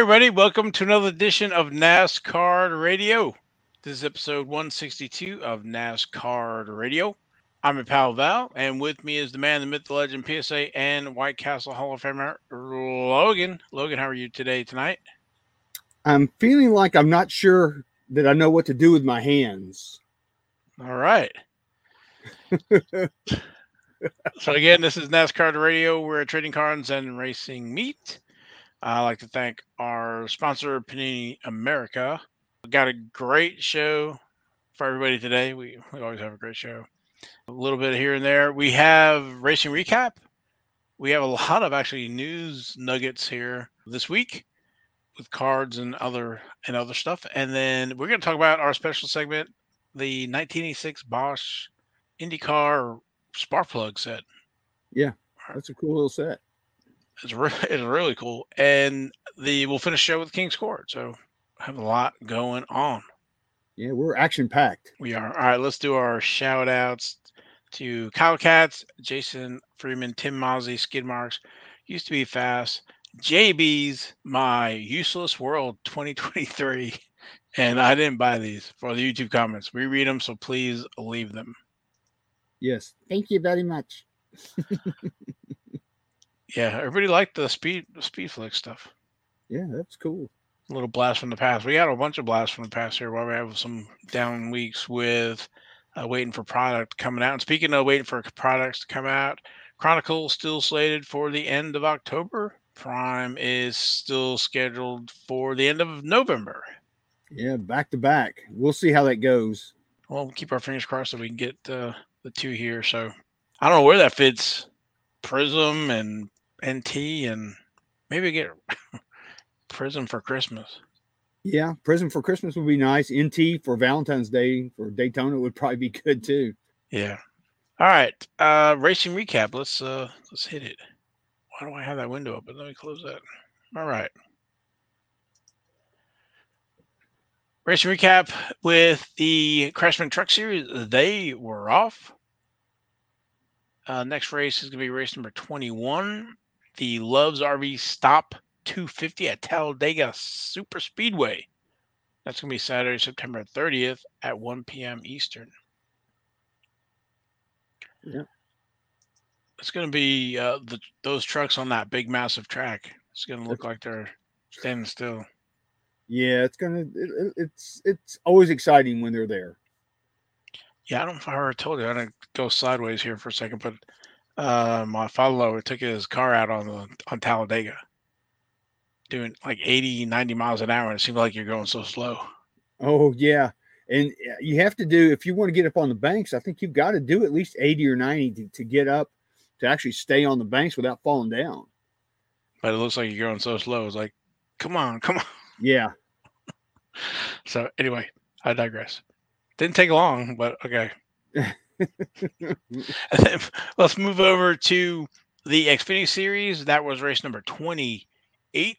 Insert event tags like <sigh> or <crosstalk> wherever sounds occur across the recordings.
Hey, everybody, welcome to another edition of NasCard Radio. This is episode 162 of NasCard Radio. I'm your pal Val, and with me is the man, the myth, the legend, PSA, and White Castle Hall of Famer, Logan. Logan, how are you today, tonight? I'm feeling like I'm not sure that I know what to do with my hands. All right. <laughs> so, again, this is NasCard Radio. We're trading cards and racing meet. I'd like to thank our sponsor, Panini America. We got a great show for everybody today. We, we always have a great show. A little bit here and there. We have racing recap. We have a lot of actually news nuggets here this week with cards and other and other stuff. And then we're going to talk about our special segment, the 1986 Bosch IndyCar spark plug set. Yeah, that's a cool little set. It's, re- <laughs> it's really cool. And the we'll finish show with King's Court. So have a lot going on. Yeah, we're action packed. We are. All right, let's do our shout outs to Kyle Katz, Jason Freeman, Tim Mozzie, Skid Marks, used to be fast, JB's My Useless World 2023. <laughs> And I didn't buy these for the YouTube comments. We read them, so please leave them. Yes. Thank you very much. <laughs> Yeah, everybody liked the speed speed flick stuff. Yeah, that's cool. A little blast from the past. We had a bunch of blasts from the past here while we have some down weeks with uh, waiting for product coming out. And speaking of waiting for products to come out, Chronicle still slated for the end of October. Prime is still scheduled for the end of November. Yeah, back to back. We'll see how that goes. Well, we'll keep our fingers crossed that we can get uh, the two here. So I don't know where that fits Prism and NT and maybe get <laughs> prison for Christmas. Yeah, prison for Christmas would be nice. NT for Valentine's Day for Daytona would probably be good too. Yeah. All right. Uh racing recap. Let's uh let's hit it. Why do I have that window open? Let me close that. All right. Racing recap with the Craftsman Truck Series. They were off. Uh, next race is going to be race number 21 the Loves RV Stop 250 at Talladega Super Speedway. That's going to be Saturday, September 30th at 1 p.m. Eastern. Yeah. It's going to be uh, the those trucks on that big, massive track. It's going to look like they're standing still. Yeah, it's gonna. It, it's it's always exciting when they're there. Yeah, I don't know if I ever told you. I'm gonna go sideways here for a second, but uh, my father took his car out on the on Talladega, doing like 80, 90 miles an hour, and it seemed like you're going so slow. Oh yeah, and you have to do if you want to get up on the banks. I think you've got to do at least eighty or ninety to, to get up to actually stay on the banks without falling down. But it looks like you're going so slow. It's like, come on, come on. Yeah. <laughs> so anyway, I digress. Didn't take long, but okay. <laughs> <laughs> let's move over to the Xfinity Series. That was race number 28.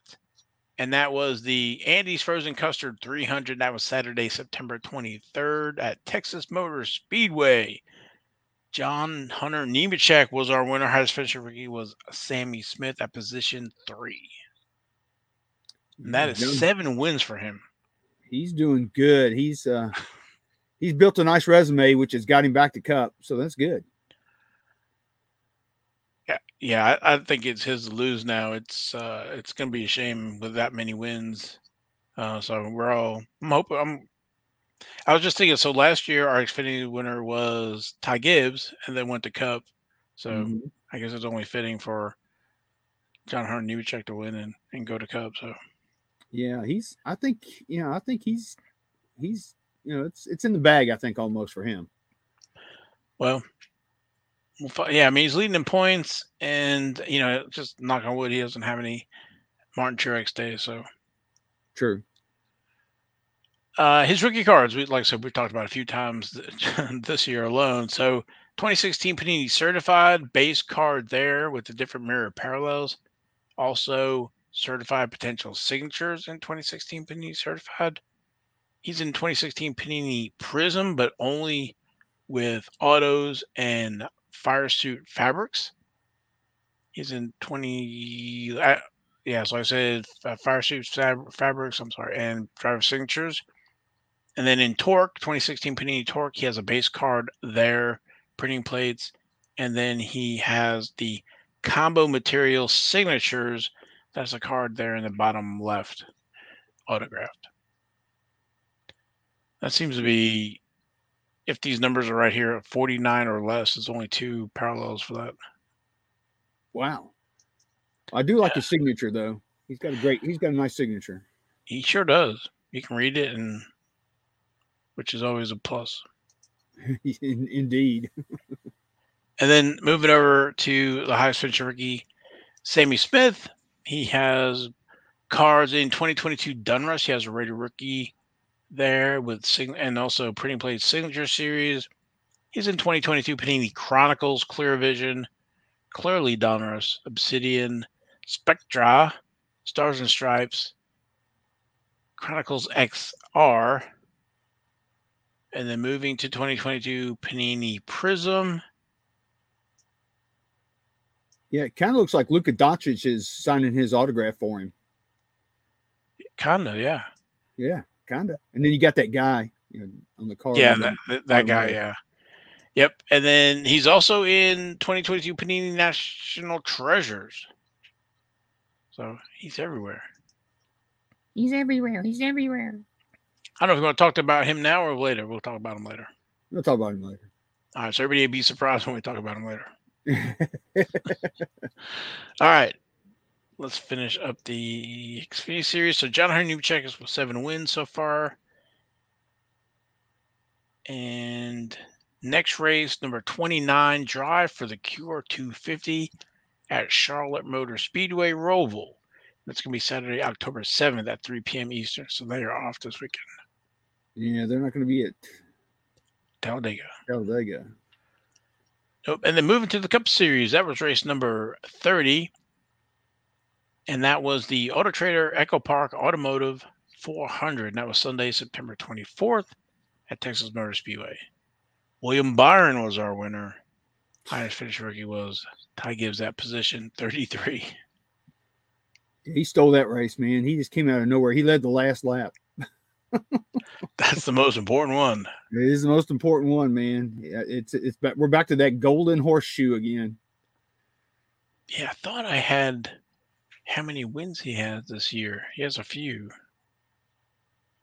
And that was the Andy's Frozen Custard 300. That was Saturday, September 23rd at Texas Motor Speedway. John Hunter Nemechek was our winner. Highest finisher rookie was Sammy Smith at position three. And that is seven wins for him. He's doing good. He's uh he's built a nice resume, which has got him back to Cup. So that's good. Yeah, yeah, I, I think it's his to lose now. It's uh, it's going to be a shame with that many wins. Uh, so we're all. I'm hoping. I'm. I was just thinking. So last year our Xfinity winner was Ty Gibbs, and then went to Cup. So mm-hmm. I guess it's only fitting for John Hunter Nemechek to win and, and go to Cup. So yeah, he's. I think you know. I think he's he's you know, it's it's in the bag. I think almost for him. Well, yeah, I mean he's leading in points, and you know, just knock on wood, he doesn't have any Martin Truex days. So true. Uh, his rookie cards, we like I said, we talked about a few times <laughs> this year alone. So 2016 Panini certified base card there with the different mirror parallels. Also certified potential signatures in 2016 Panini certified he's in 2016 Panini Prism, but only with autos and fire suit fabrics. He's in 20. Uh, yeah, so I said uh, fire suit fab- fabrics. I'm sorry, and driver signatures. And then in Torque, 2016 Panini Torque, he has a base card there, printing plates, and then he has the combo material signatures. That's a card there in the bottom left, autographed. That seems to be, if these numbers are right here, 49 or less, there's only two parallels for that. Wow. I do like Yeah. his signature though. He's got a great. He's got a nice signature. He sure does. You can read it, and which is always a plus. <laughs> Indeed. And then moving over to the highest finisher rookie, Sammy Smith. He has cards in 2022 Donruss. He has a rated rookie there with sign and also printing plate signature series. He's in 2022 Panini Chronicles, Clear Vision, Clearly Donruss, Obsidian, Spectra, Stars and Stripes, Chronicles XR, and then moving to 2022 Panini Prism. Yeah, it kind of looks like Luka Doncic is signing his autograph for him. Kinda, yeah. Yeah, kind of. And then you got that guy you know, on the car. Yeah, on the- that, that, that guy, right. yeah. Yep. And then he's also in 2022 Panini National Treasures. So he's everywhere. He's everywhere. He's everywhere. I don't know if we want to talk about him now or later. We'll talk about him later. We'll talk about him later. All right. So everybody be surprised when we talk about him later. <laughs> All right. Let's finish up the Xfinity series. So John Hunter Nemechek is with seven wins so far. And next race, number 29, drive for the Cure 250 at Charlotte Motor Speedway Roval. That's going to be Saturday, October 7th at 3 p.m. Eastern. So they are off this weekend. yeah, they're not going to be at Talladega. Talladega. Nope. And then moving to the Cup Series, that was race number 30. And that was the Auto Trader Echo Park Automotive 400. And that was Sunday, September 24th at Texas Motor Speedway. William Byron was our winner. Highest finish rookie was Ty Gibbs that position 33. He stole that race, man. He just came out of nowhere. He led the last lap. <laughs> That's the most important one. It is the most important one, man. It's it's we're back to that golden horseshoe again. Yeah, I thought I had how many wins he has this year. He has a few.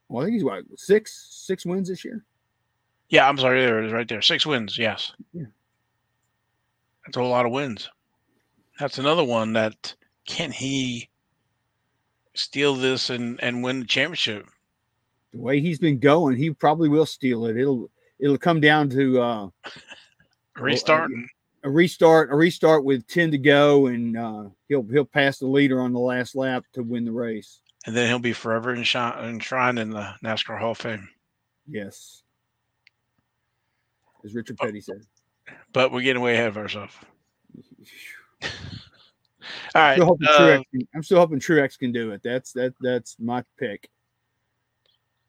Well, I think he's what six six wins this year. Yeah, I'm sorry. There it is right there. Six wins. Yes. Yeah. That's a lot of wins. That's another one that can he steal this and, and win the championship? The way he's been going, he probably will steal it. It'll it'll come down to uh, <laughs> Restarting. A restart, a restart with ten to go, and uh, he'll he'll pass the leader on the last lap to win the race. and then he'll be forever enshrined, in the NASCAR Hall of Fame. Yes, as Richard. Petty said. But we're getting way ahead of ourselves. <laughs> All right. Still hoping uh, Truex can- I'm still hoping Truex can do it. That's that that's my pick.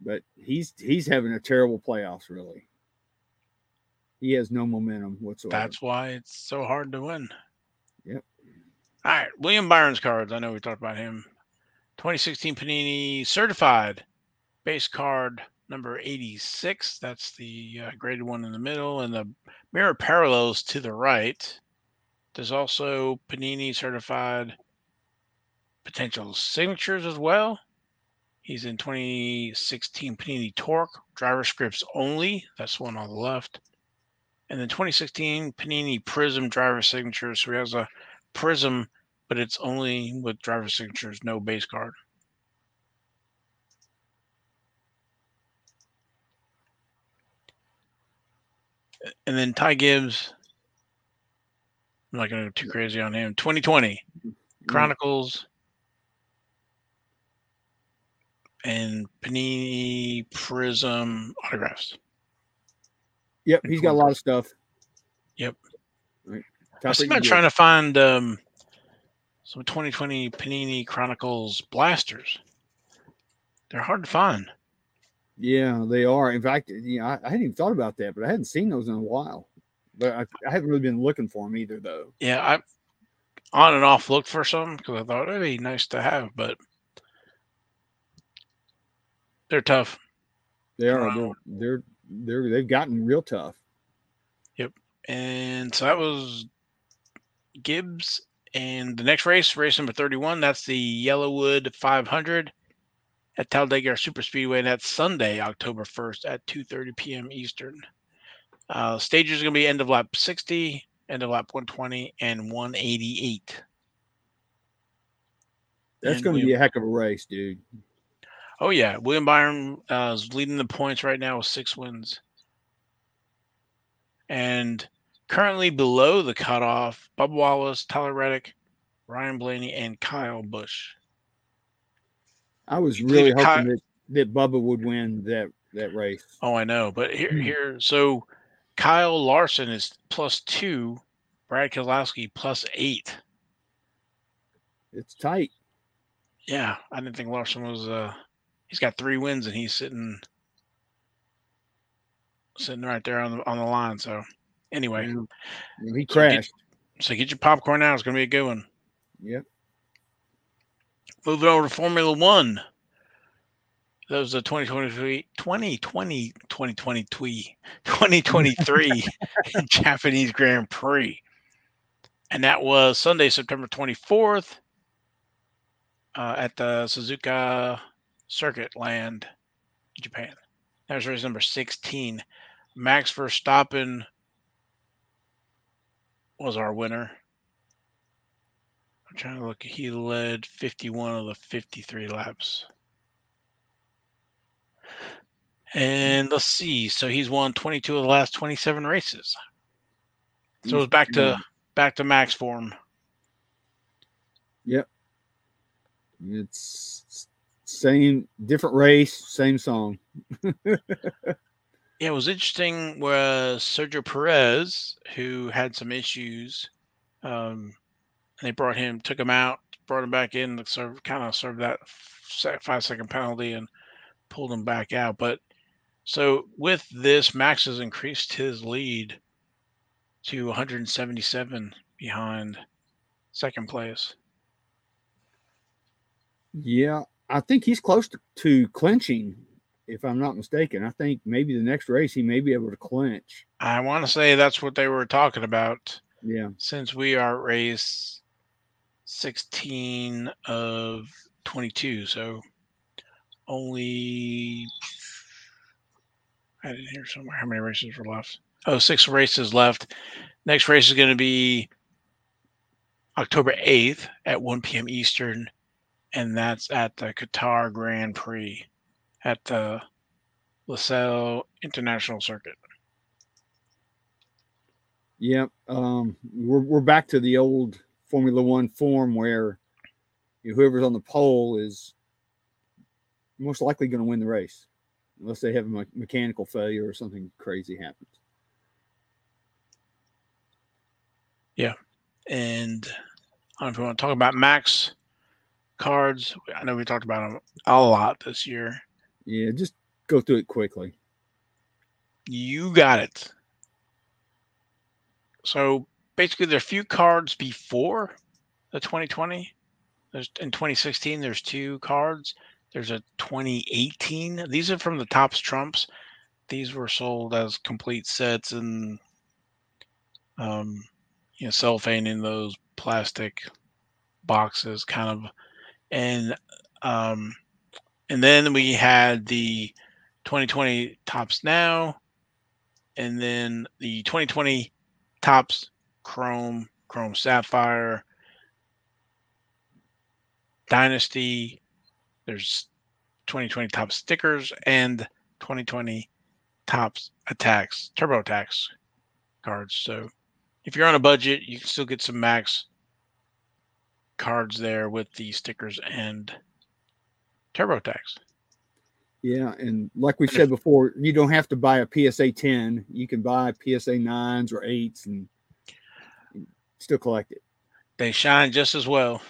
But he's he's having a terrible playoffs, really. He has no momentum whatsoever. That's why it's so hard to win. Yep. All right. William Byron's cards. I know we talked about him. 2016 Panini certified base card number 86. That's the uh, graded one in the middle, and the mirror parallels to the right. There's also Panini certified potential signatures as well. He's in 2016 Panini Torque, driver scripts only. That's one on the left. And then 2016 Panini Prism driver signatures. So he has a Prism, but it's only with driver signatures, no base card. And then Ty Gibbs. I'm not going to go too crazy on him. 2020 mm-hmm. Chronicles and Panini Prism autographs. Yep, he's got a lot of stuff. Yep. Right. I was thinking trying to find um, some 2020 Panini Chronicles blasters. They're hard to find. Yeah, they are. In fact, you know, I, I hadn't even thought about that, but I hadn't seen those in a while. But I, I haven't really been looking for them either, though. Yeah, I on and off looked for some because I thought it'd be nice to have, but they're tough. They are. Wow. They're, they're they're they've gotten real tough. Yep. And so that was Gibbs. And the next race, race number 31, that's the YellaWood 500 at Talladega Super Speedway. And that's Sunday, October 1st at 2.30 p.m. Eastern. Uh, stages are going to be end of lap 60, end of lap 120, and 188. That's going to be a heck of a race, dude. Oh, yeah. William Byron uh, is leading the points right now with six wins. And currently below the cutoff, Bubba Wallace, Tyler Reddick, Ryan Blaney, and Kyle Busch. I was really hoping that, that Bubba would win that that race. Oh, I know. But here, Hmm. here, so Kyle Larson is plus two, Brad Keselowski plus eight. It's tight. Yeah, I didn't think Larson was. uh He's got three wins and he's sitting, sitting right there on the on the line. So, anyway, Yeah. He So get- crashed. so get your popcorn out. It's going to be a good one. Yep. Moving over to Formula One. That was the 2023, 2020, 2023, 2023 <laughs> Japanese Grand Prix. And that was Sunday, September 24th uh, at the Suzuka Circuit Land, Japan. That was race number 16. Max Verstappen was our winner. I'm trying to look. He led 51 of the 53 laps. And let's see. So he's won 22 of the last 27 races. So it was back to mm-hmm. back to max form. Yep. It's same different race, same song. Yeah, it was interesting was Sergio Perez, who had some issues. Um, and they brought him, took him out, brought him back in, serve, kind of served that five second penalty and pulled him back out. But so with this, Max has increased his lead to 177 behind second place. Yeah, I think he's close to, to clinching, if I'm not mistaken. I think maybe the next race he may be able to clinch. I want to say that's what they were talking about. Yeah, since we are race 16 of 22 so only i didn't hear somewhere how many races were left oh six races left next race is going to be october 8th at 1 p.m eastern and that's at the qatar grand prix at the Losail international circuit Yep, Um, we're we're back to the old Formula One form where you whoever's on the pole is most likely going to win the race, unless they have a me- mechanical failure or something crazy happens. Yeah, and I don't know if we want to talk about max cards. I know we talked about them a lot this year. Yeah, just go through it quickly. You got it. So basically, there are a few cards before the 2020. There's in 2016. There's two cards. There's a 2018. These are from the Tops Trumps. These were sold as complete sets and um, you know, cellophane in those plastic boxes, kind of, and um, and then we had the 2020 Topps Now, and then the 2020 Topps Chrome, Chrome Sapphire, Dynasty. There's 2020 Top stickers and 2020 Topps Attacks, Turbo Attax cards. So if you're on a budget, you can still get some Max cards there with the stickers and Turbo Attax. Yeah, and like we And if- said before, you don't have to buy a PSA 10. You can buy PSA 9s or 8s and still collect it. They shine just as well.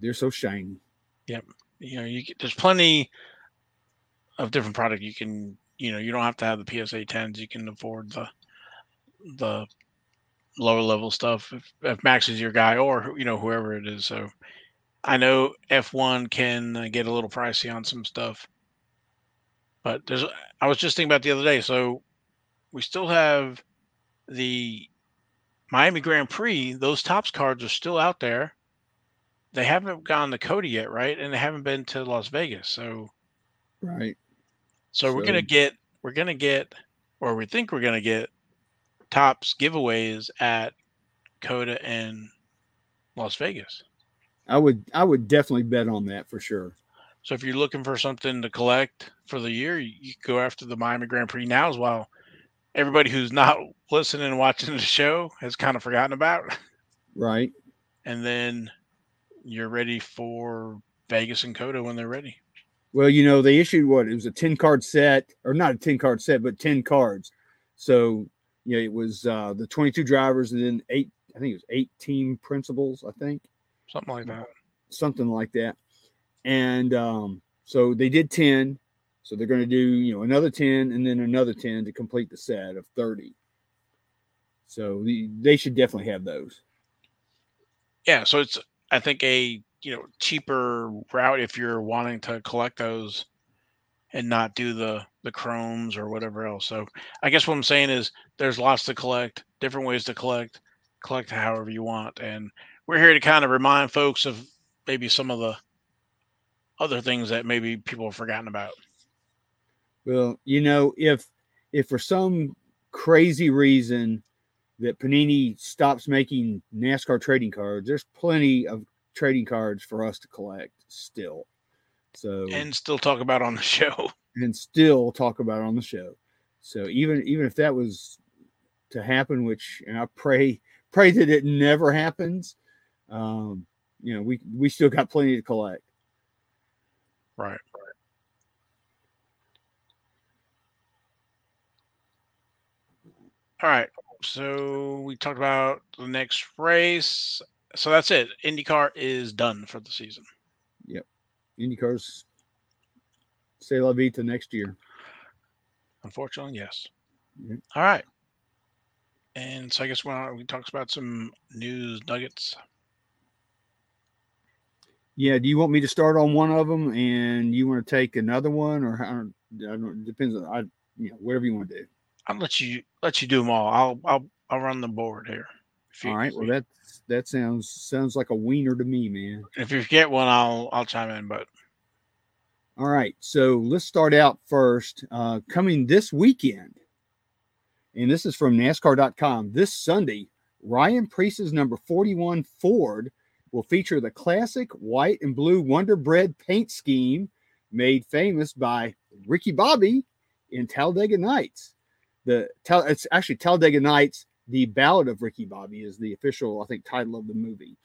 They're so shiny. Yep. You know you there's plenty of different product you can you know you don't have to have the psa 10s you can afford the the lower level stuff if, if Max is your guy or you know whoever it is. So I know F1 can uh, get a little pricey on some stuff, but there's I was just thinking about the other day. So we still have the Miami Grand Prix. Those Topps cards are still out there. They haven't gone to COTA yet, right? And they haven't been to Las Vegas. So Right. so we're gonna get we're gonna get or we think we're gonna get Topps giveaways at COTA and Las Vegas. I would I would definitely bet on that for sure. So if you're looking for something to collect for the year, you, you go after the Miami Grand Prix now as well. Everybody who's not listening and watching the show has kind of forgotten about, Right. and then you're ready for Vegas and COTA when they're ready. Well, you know, they issued what it was a 10 card set, or not a 10 card set, but 10 cards. So, you know, it was uh the 22 drivers and then eight, I think it was eight team principals, I think, Something like that. something like that. And um, so they did 10. So they're going to do, you know, another 10 and then another 10 to complete the set of 30. So the, they should definitely have those. Yeah, so it's I think a you know cheaper route if you're wanting to collect those and not do the the chromes or whatever else. So I guess what I'm saying is there's lots to collect, different ways to collect, collect however you want, and we're here to kind of remind folks of maybe some of the other things that maybe people have forgotten about. Well, you know, if if for some crazy reason that Panini stops making NASCAR trading cards, there's plenty of trading cards for us to collect still. So and, still talk about on the show. <laughs> And still talk about on the show. So even even if that was to happen, which and I pray pray that it never happens, um, you know, we we still got plenty to collect. Right. All right. So we talked about the next race. So that's it. IndyCar is done for the season. IndyCars say la vie to next year. Unfortunately, yes. All right. And so I guess when uh, we talked about some news nuggets. Yeah, do you want me to start on one of them and you want to take another one or how, I don't, it depends on I you know whatever you want to do. I'll let you let you do them all. I'll I'll I'll run the board here. You, All right, well that that sounds sounds like a wiener to me, man. if you get one, I'll I'll chime in. But All right, so let's start out first. Uh, coming this weekend, and this is from NASCAR.com. This Sunday, Ryan Preece's number 41 Ford will feature the classic white and blue Wonder Bread paint scheme made famous by Ricky Bobby in Talladega Nights. The it's actually Talladega Nights. The Ballad of Ricky Bobby is the official, I think, title of the movie.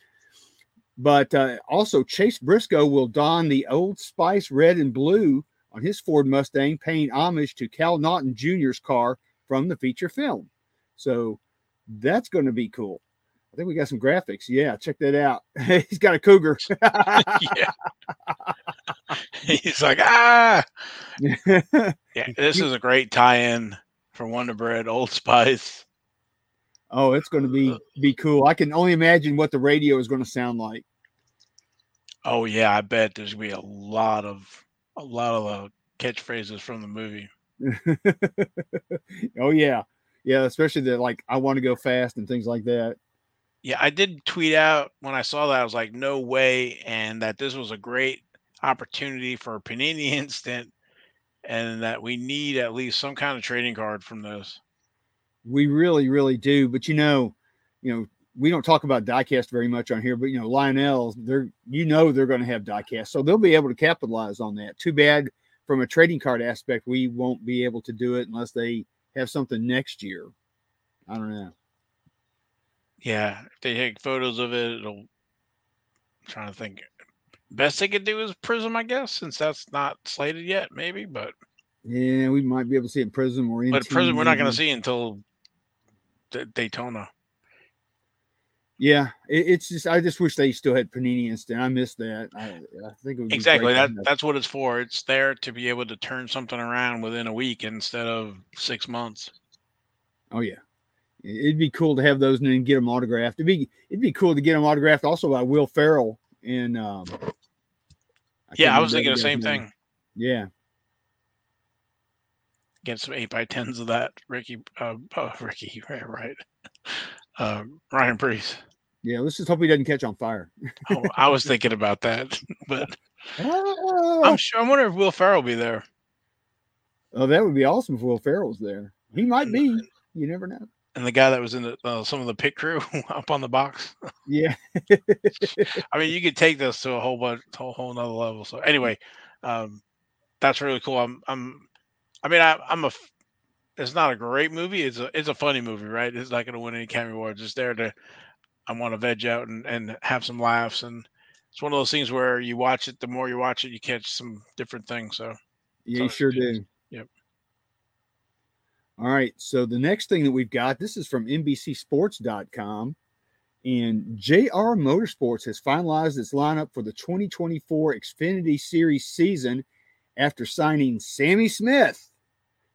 But uh, also, Chase Briscoe will don the Old Spice red and blue on his Ford Mustang, paying homage to Cal Naughton Jr.'s car from the feature film. So that's going to be cool. I think we got some graphics. Yeah, check that out. <laughs> He's got a cougar. <laughs> yeah. <laughs> He's like, ah. Yeah, this is a great tie-in for Wonder Bread, Old Spice. Oh, it's going to be be cool. I can only imagine what the radio is going to sound like. Oh yeah, I bet there's gonna be a lot of a lot of uh, catchphrases from the movie. <laughs> oh yeah, yeah. Especially the like, I want to go fast and things like that. Yeah, I did tweet out when I saw that. I was like, no way, and that this was a great opportunity for a Panini <laughs> instant, and that we need at least some kind of trading card from this. We really, really do. But you know, you know, we don't talk about diecast very much on here, but you know, Lionel, they're you know they're going to have diecast, so they'll be able to capitalize on that. Too bad from a trading card aspect, we won't be able to do it unless they have something next year. I don't know. Yeah, if they take photos of it, it'll. I'm trying to think. Best they could do is Prism, I guess, since that's not slated yet, maybe. But Yeah, we might be able to see it in Prism or in but Prism, we're not going to see until D- Daytona. Yeah, it, it's just I just wish they still had Panini Instant. I missed that. I, I think Exactly. That that's what it's for. It's there to be able to turn something around within a week instead of six months. Oh yeah, It'd be cool to have those and then get them autographed. It'd be it'd be cool to get them autographed also by Will Ferrell and um, yeah, I was thinking the same name. thing. Yeah, get some eight by tens of that, Ricky. Uh, uh <laughs> Ricky, right, right. Uh, Ryan Preece. Yeah, let's just hope he doesn't catch on fire. oh, I was <laughs> thinking about that, <laughs> but I'm sure. I wonder if Will Ferrell will be there. Oh, that would be awesome if Will Ferrell's there. He might be. You never know. And the guy that was in the, uh, some of the pit crew up on the box. Yeah. I mean, you could take this to a whole bunch, a whole nother level. So anyway, um, that's really cool. I'm, I'm, I mean, I, I'm a. It's not a great movie. It's a, it's a funny movie, right? It's not going to win any Academy Awards. It's there to, I want to veg out and and have some laughs and it's one of those things where you watch it, the more you watch it, you catch some different things. So yeah, you sure do. Yep. All right. So the next thing that we've got, this is from NBCSports.com. And JR Motorsports has finalized its lineup for the 2024 Xfinity Series season after signing Sammy Smith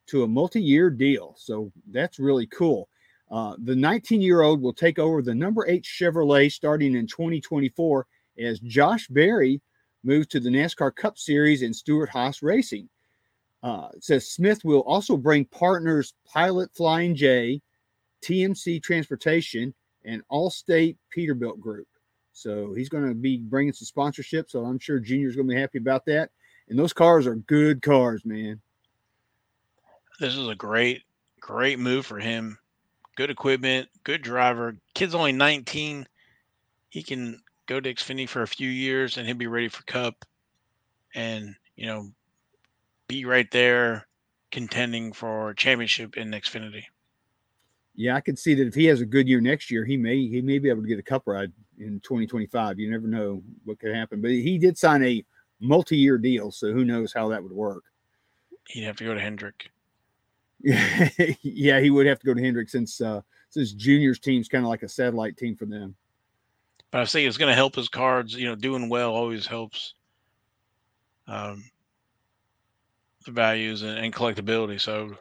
to a multi year deal. So that's really cool. Uh, the 19 year old will take over the number eight Chevrolet starting in 2024 as Josh Berry moves to the NASCAR Cup Series and Stewart-Haas Racing. Uh, says Smith will also bring partners Pilot Flying J, TMC Transportation, and Allstate Peterbilt Group. So he's going to be bringing some sponsorship. So I'm sure Junior's going to be happy about that. And those cars are good cars, man. This is a great, great move for him. Good equipment, good driver. Kid's only 19. He can go to Xfinity for a few years and he'll be ready for Cup and, you know, be right there contending for championship in Xfinity. Yeah, I could see that if he has a good year next year, he may he may be able to get a cup ride in 2025. You never know what could happen. But he did sign a multi-year deal, so who knows how that would work. He'd have to go to Hendrick. <laughs> yeah, he would have to go to Hendrick since uh since juniors team's kind of like a satellite team for them. But I say it's going to help his cards. You know, doing well always helps um, the values and, and collectability. So,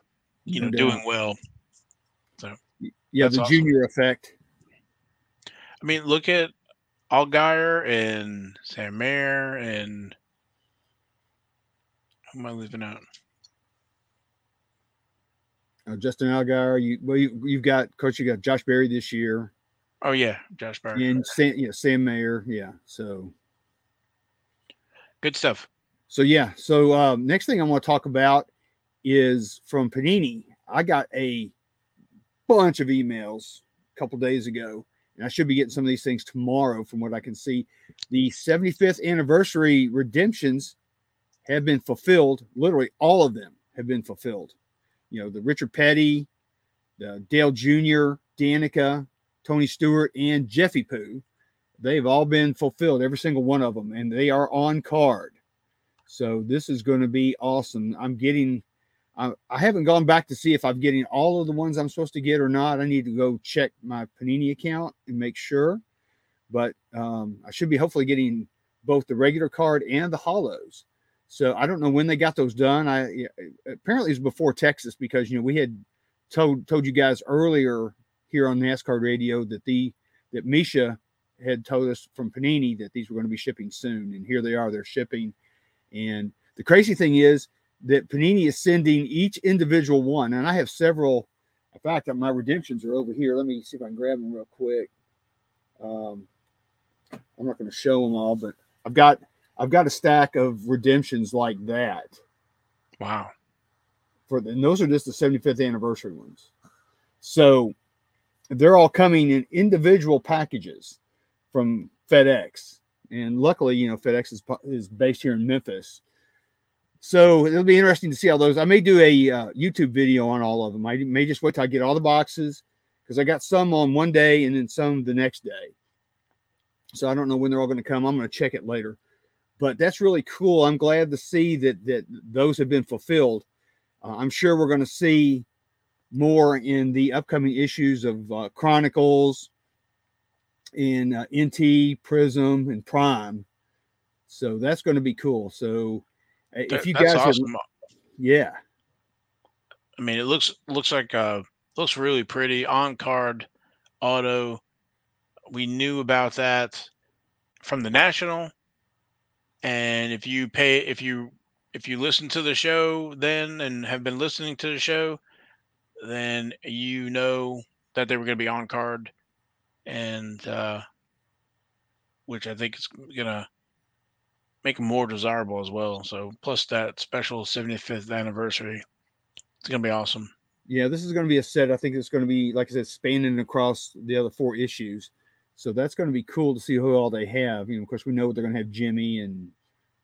you know, doing well. So, yeah, the awesome. junior effect. I mean, look at Allgaier and Sam Mayer and who am I leaving out? Uh, Justin Allgaier. You well, you, you've got coach. You got Josh Berry this year. Oh yeah, Josh Berry And Sam, yeah, Sam Mayer. Yeah. So good stuff. So yeah. So um, next thing I want to talk about is from Panini. I got a bunch of emails a couple days ago, and I should be getting some of these things tomorrow, from what I can see. The 75th anniversary redemptions have been fulfilled. Literally, all of them have been fulfilled. You know, the Richard Petty, the Dale Jr., Danica, Tony Stewart, and Jeffy Poo. They've all been fulfilled, every single one of them, and they are on card. So this is going to be awesome. I'm getting, I, I haven't gone back to see if I'm getting all of the ones I'm supposed to get or not. I need to go check my Panini account and make sure. But um, I should be hopefully getting both the regular card and the hollows. So I don't know when they got those done. I apparently it's before Texas because you know we had told told you guys earlier here on NasCard radio that the that Misha had told us from Panini that these were going to be shipping soon, and here they are. They're shipping, and the crazy thing is that Panini is sending each individual one, and I have several. In fact, my redemptions are over here. Let me see if I can grab them real quick. Um, I'm not going to show them all, but I've got I've got a stack of redemptions like that. Wow. For the, and those are just the 75th anniversary ones. So they're all coming in individual packages from FedEx. And luckily, you know, FedEx is, is based here in Memphis. So it'll be interesting to see how those. I may do a uh, YouTube video on all of them. I may just wait till I get all the boxes because I got some on one day and then some the next day. So I don't know when they're all going to come. I'm going to check it later. But that's really cool. I'm glad to see that that those have been fulfilled. Uh, I'm sure we're going to see more in the upcoming issues of uh, Chronicles, in uh, NT, Prism, and Prime. So that's going to be cool. So if you guys, awesome. have, yeah, I mean, it looks looks like uh, looks really pretty on card auto. We knew about that from the national, and if you pay, if you if you listen to the show then and have been listening to the show, then you know that they were going to be on card, and uh, which I think is going to make them more desirable as well. So plus that special 75th anniversary, it's going to be awesome. Yeah, this is going to be a set. I think it's going to be, like I said, spanning across the other four issues. So that's going to be cool to see who all they have. You know, of course, we know they're going to have Jimmy and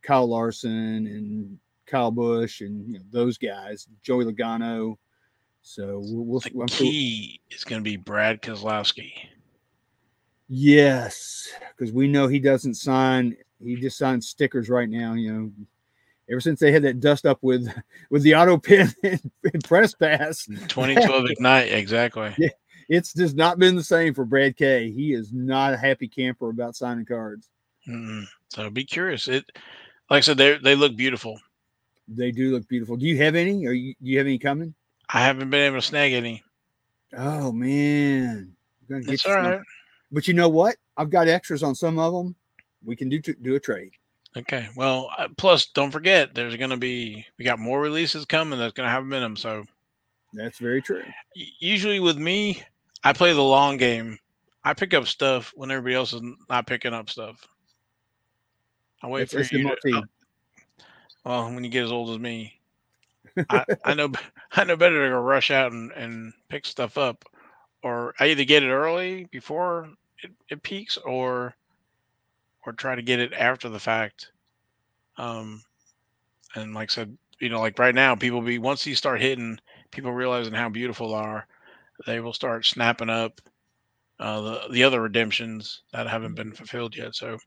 Kyle Larson and Kyle Busch and you know, those guys, Joey Logano. So we'll, we'll the key is going to be Brad Keselowski. Yes, because we know he doesn't sign. He just signs stickers right now. You know, ever since they had that dust up with <laughs> with the autopen and, <laughs> and press pass. 2012 Ignite, exactly. <laughs> Yeah, it's just not been the same for Brad K. He is not a happy camper about signing cards. Mm-mm. So be curious. It, like I said, they they look beautiful. They do look beautiful. Do you have any? Or you, do you have any coming? I haven't been able to snag any. Oh man, that's all right. But you know what? I've got extras on some of them. We can do do a trade. Okay. Well, uh, plus don't forget, there's going to be we got more releases coming that's going to have them in them. So that's very true. Usually with me, I play the long game. I pick up stuff when everybody else is not picking up stuff. I wait that's for you. To, uh, well, when you get as old as me, I, <laughs> I, know <laughs> I know better to go rush out and, and pick stuff up, or I either get it early before it, it peaks, or or try to get it after the fact. Um, and like I said, you know, like right now, people be once these start hitting, people realizing how beautiful they are, they will start snapping up uh, the the other redemptions that haven't been fulfilled yet. So,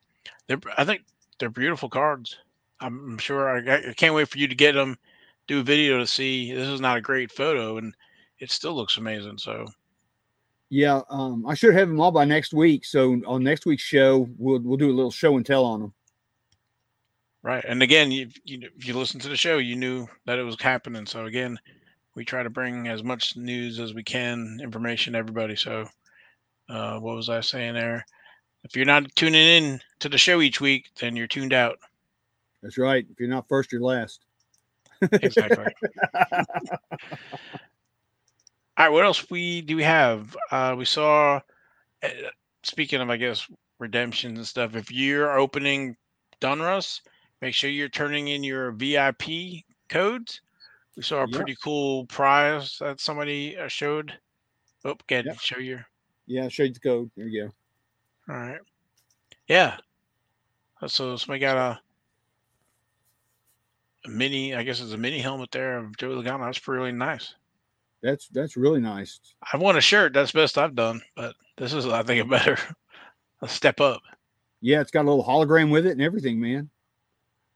they're I think they're beautiful cards. I'm sure I, I can't wait for you to get them, do a video to see. This is not a great photo, and it still looks amazing. So yeah, um, I should have them all by next week. So on next week's show, we'll we'll do a little show and tell on them. Right, and again, you, you if you listen to the show, you knew that it was happening. So again, we try to bring as much news as we can, information to everybody. So, uh, what was I saying there? If you're not tuning in to the show each week, then you're tuned out. That's right. If you're not first, you're last. exactly. <laughs> All right, what else we do we have? Uh, we saw. Uh, speaking of, I guess redemptions and stuff. If you're opening Donruss, make sure you're turning in your VIP codes. We saw a pretty cool prize that somebody uh, showed. Oh, get yep. show your. Yeah, show you the code. There you go. All right. Yeah. Uh, so somebody got a, a mini. I guess it's a mini helmet there of Joey Logano. That's really nice that's that's really nice. I want a shirt. That's best I've done, but this is I think a better <laughs> a step up. Yeah, it's got a little hologram with it and everything, man.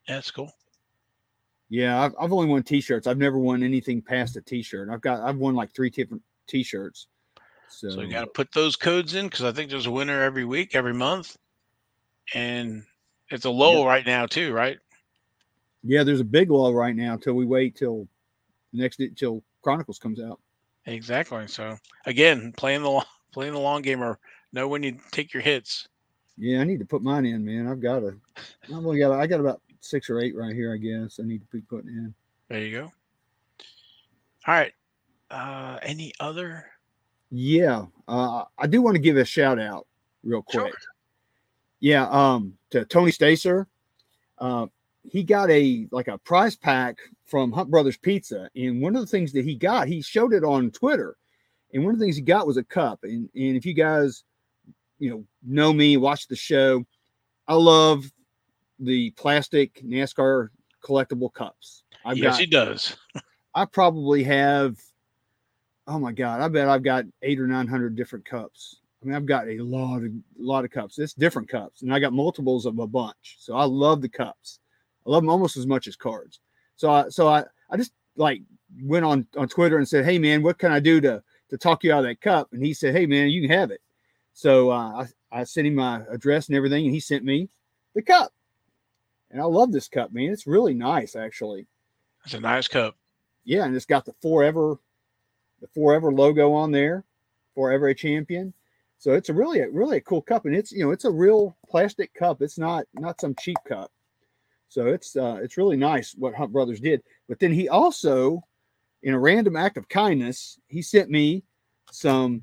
Yeah, it's cool. Yeah, I've, I've only won t-shirts. I've never won anything past a t-shirt. I've got I've won like three different t-shirts. So, so you got to put those codes in because I think there's a winner every week, every month, and it's a low yeah. right now too, right? Yeah, there's a big low right now until we wait till the next till Chronicles comes out. Exactly. So again, playing the playing the long game or know when you take your hits. Yeah, I need to put mine in, man. I've got a, I've only got, I got about six or eight right here. I guess I need to be putting in. There you go. All right. Uh, any other? Yeah, uh, I do want to give a shout out real quick. Sure. Yeah, um, to Tony Stacer. Uh, he got a like a prize pack from Hunt Brothers Pizza, and one of the things that he got, he showed it on Twitter, and one of the things he got was a cup. And and if you guys, you know, know me, watch the show, I love the plastic NASCAR collectible cups. I've yes, got, he does. I probably have. Oh my god! I bet I've got eight or nine hundred different cups. I mean, I've got a lot of a lot of cups. It's different cups, and I got multiples of a bunch. So I love the cups. I love them almost as much as cards. So I so I I just like went on on Twitter and said, "Hey man, what can I do to to talk you out of that cup?" And he said, "Hey man, you can have it." So uh, I I sent him my address and everything, and he sent me the cup. And I love this cup, man. It's really nice, actually. It's a nice cup. Yeah, and it's got the forever the Forever logo on there, Forever a champion. So it's a really, really a cool cup, and it's you know it's a real plastic cup. It's not not some cheap cup. So it's uh, it's really nice what Hunt Brothers did. But then he also, in a random act of kindness, he sent me some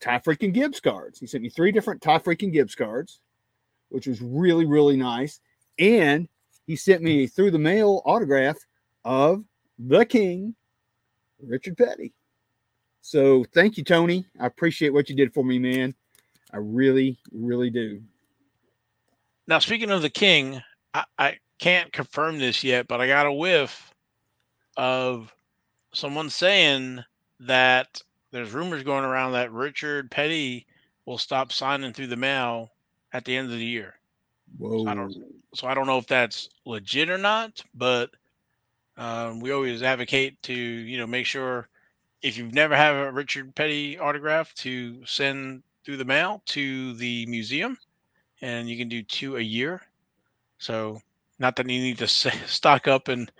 Ty freaking Gibbs cards. He sent me three different Ty freaking Gibbs cards, which was really really nice. And he sent me through the mail autograph of the King, Richard Petty. So thank you, Tony. I appreciate what you did for me, man. I really, really do. Now, speaking of the King, I, I can't confirm this yet, but I got a whiff of someone saying that there's rumors going around that Richard Petty will stop signing through the mail at the end of the year. Whoa. So I don't, so I don't know if that's legit or not, but um, we always advocate to you know make sure if you've never had a Richard Petty autograph to send through the mail to the museum, and you can do two a year. So not that you need to <laughs> stock up and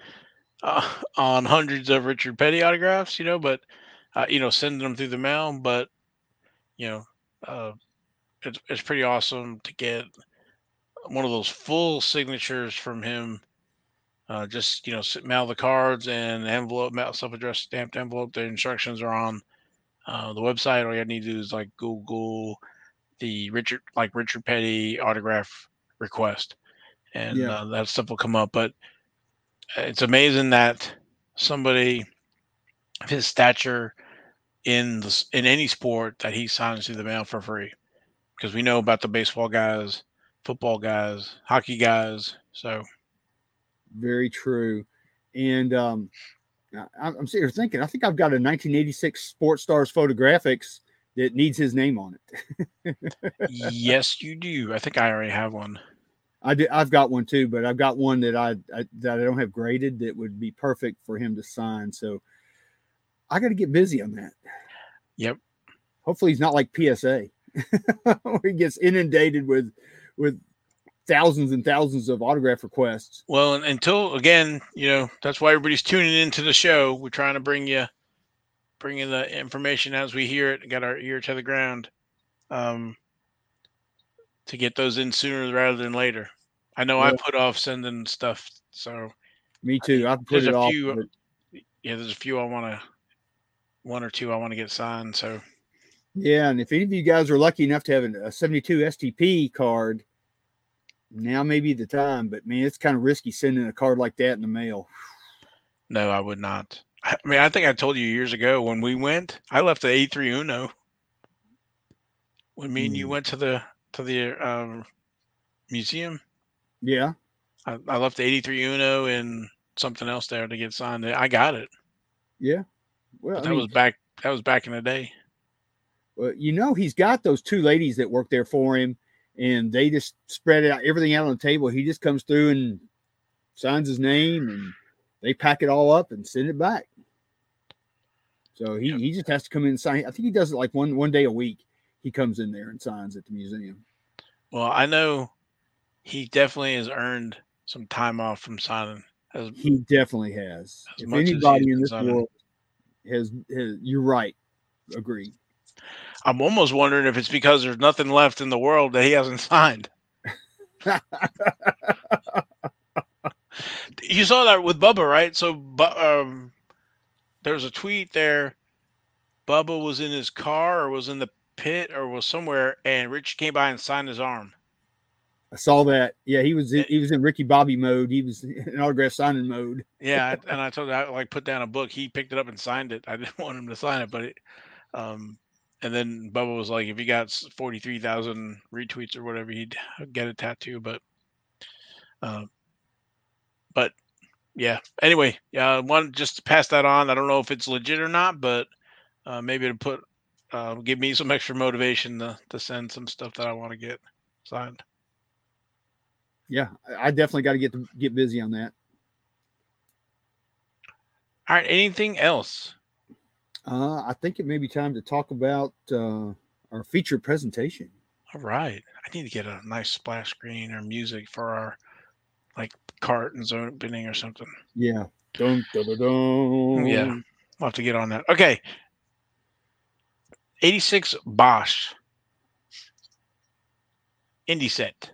uh, on hundreds of Richard Petty autographs, you know, but uh, you know sending them through the mail. But you know, uh, it's it's pretty awesome to get one of those full signatures from him uh, just you know, mail the cards and envelope, self-addressed stamped envelope. The instructions are on uh, the website. All you need to do is like Google the Richard, like Richard Petty autograph request, and Yeah. uh, that stuff will come up. But it's amazing that somebody of his stature in the, in any sport that he signs through the mail for free, because we know about the baseball guys, football guys, hockey guys. So Very true. And um, I- I'm sitting here thinking, I think I've got a 1986 Sports Stars Photographics that needs his name on it. <laughs> yes, you do. I think I already have one. I did, I've got one too, but I've got one that I, I that I don't have graded that would be perfect for him to sign. So I got to get busy on that. Yep. Hopefully he's not like PSA, <laughs> where he gets inundated with with thousands and thousands of autograph requests. Well, until again, you know, that's why everybody's tuning into the show. We're trying to bring you, bring you the information as we hear it. Got our ear to the ground, um, to get those in sooner rather than later. I know I put off sending stuff, so Me too. I've put There's it a off. few- but- yeah, there's a few I want to, one or two I want to get signed. So Yeah, and if any of you guys are lucky enough to have a 72 STP card, now may be the time. But man, it's kind of risky sending a card like that in the mail. no, I would not. I mean, I think I told you years ago when we went, I left the A3 Uno. When me and you Hmm. went to the to the um, museum, Yeah, I, I left the 83 Uno and something else there to get signed. I got it. yeah. Well, I that mean, was back. That was back in the day. Well, you know, he's got those two ladies that work there for him, and they just spread it out, everything out on the table. He just comes through and signs his name, and they pack it all up and send it back. So he, he just has to come in and sign. I think he does it like one one day a week. He comes in there and signs at the museum. Well, I know he definitely has earned some time off from signing. As, He definitely has. As if anybody in this designing. world has, has, you're right. Agreed. I'm almost wondering if it's because there's nothing left in the world that he hasn't <laughs> signed. <laughs> you saw that with Bubba, right? So, Bu- um, there was a tweet there. Bubba was in his car or was in the pit or was somewhere, and Rich came by and signed his arm. I saw that. Yeah, he was in, he was in Ricky Bobby mode. He was <laughs> in autograph signing mode. Yeah, and I told him I like put down a book. He picked it up and signed it. I didn't want him to sign it, but it, um, and then Bubba was like, if he got forty three thousand retweets or whatever, he'd get a tattoo. But, um, but yeah. Anyway, yeah, one just to pass that on. I don't know if it's legit or not, but uh, maybe to put uh, give me some extra motivation to to send some stuff that I want to get signed. Yeah, I- I definitely got to get to get busy on that. All right. Anything else? Uh, I think it may be time to talk about uh, our feature presentation. All right. I need to get a nice splash screen or music for our like cartons opening or something. Yeah. Dun, dun, dun, dun. Yeah. We'll have to get on that. Okay. 86 Bosch Indy set.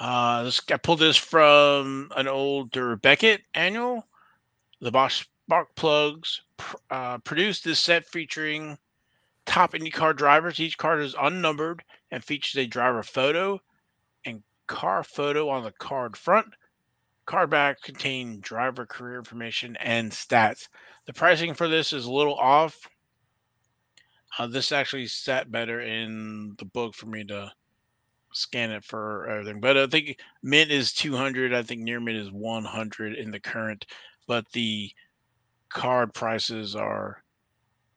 Uh, this I pulled this from an older Beckett annual. The Bosch spark plugs pr- uh, produced this set featuring top IndyCar drivers. Each card is unnumbered and features a driver photo and car photo on the card front. Card back contain driver career information and stats. The pricing for this is a little off. Uh, this actually sat better in the book for me to scan it for everything. But I think mint is 200. I think near mint is 100 in the current, but the card prices are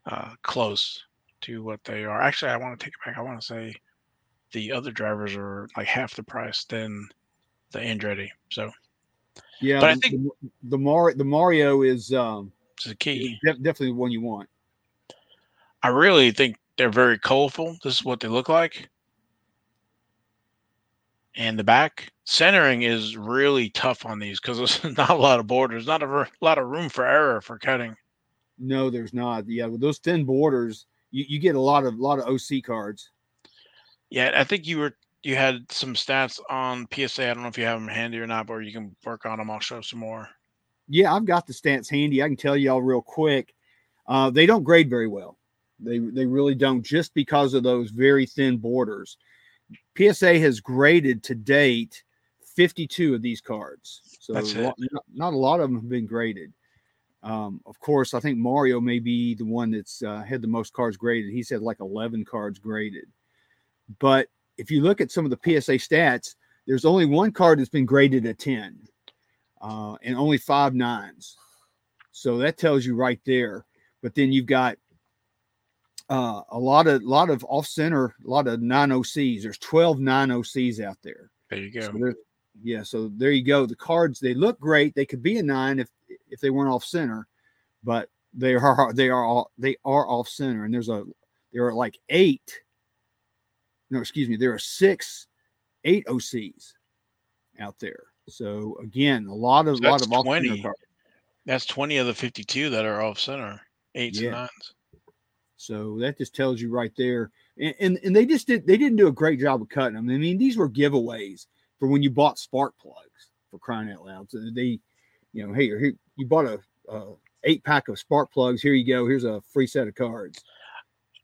uh, close to what they are. Actually, I want to take it back. I want to say the other drivers are like half the price than the Andretti. So Yeah, But I the, think- the, the Mario the Mario is um it's a key. def- definitely the one you want. I really think they're very colorful. This is what they look like. And the back centering is really tough on these because there's <laughs> not a lot of borders, not a lot of room for error for cutting. No, there's not. Yeah, with those thin borders, you, you get a lot of lot of OC cards. Yeah, I think you were you had some stats on PSA. I don't know if you have them handy or not, but you can work on them. I'll show some more. Yeah, I've got the stats handy. I can tell y'all real quick. Uh, they don't grade very well. They they really don't, just because of those very thin borders. PSA has graded to date 52 of these cards, so That's a lot- not, not a lot of them have been graded. Um, of course, I think Mario may be the one that's uh, had the most cards graded. He's had like 11 cards graded. But if you look at some of the PSA stats, there's only one card that's been graded a 10 uh, and only five nines. So that tells you right there. But then you've got uh, a lot of lot of off center, a lot of nine OCs. There's 12 nine OCs out there. There you go. So yeah, so there you go. The cards they look great. They could be a nine if if they weren't off center, but they are <laughs> they are all they are off center. And there's a there are like eight. No, excuse me. There are six, eight OCs out there. So again, a lot of So lot of off center 20. cards. That's 20 of the 52 that are off center, eights Yeah. and nines. So that just tells you right there. And, and and they just did they didn't do a great job of cutting them. I mean, these were giveaways for when you bought spark plugs for crying out loud. So they, you know, hey, here you bought a, a eight pack of spark plugs. Here you go. Here's a free set of cards.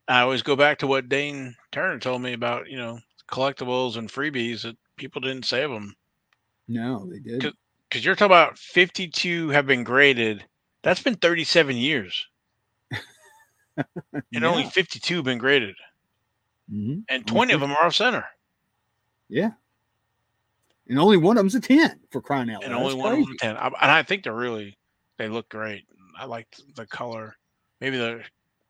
I always go back to what Dane Turner told me about, you know, collectibles and freebies that people didn't save them. No, they did. Because you're talking about 52 have been graded. That's been 37 years. And only 52 been graded. Mhm. And Only 20 of them are off center. Yeah. And only one of them's a 10 for crying out loud. And only That's one of crazy. them 10. I, and I think they're really, they look great. I like the color. Maybe the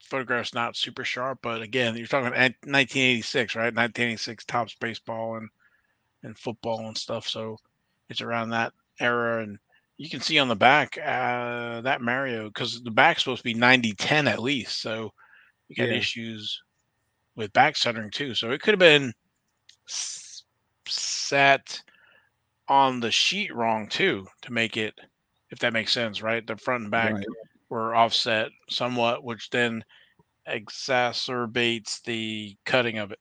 photograph's not super sharp, but again, you're talking 1986, right? 1986 Topps baseball and, and football and stuff. So it's around that era. And you can see on the back uh, that Mario, because the back's supposed to be 90 10 at least. So you got Yeah. issues with back centering too. So it could have been s- set on the sheet wrong too to make it, if that makes sense, right? The front and back Right. were offset somewhat, which then exacerbates the cutting of it.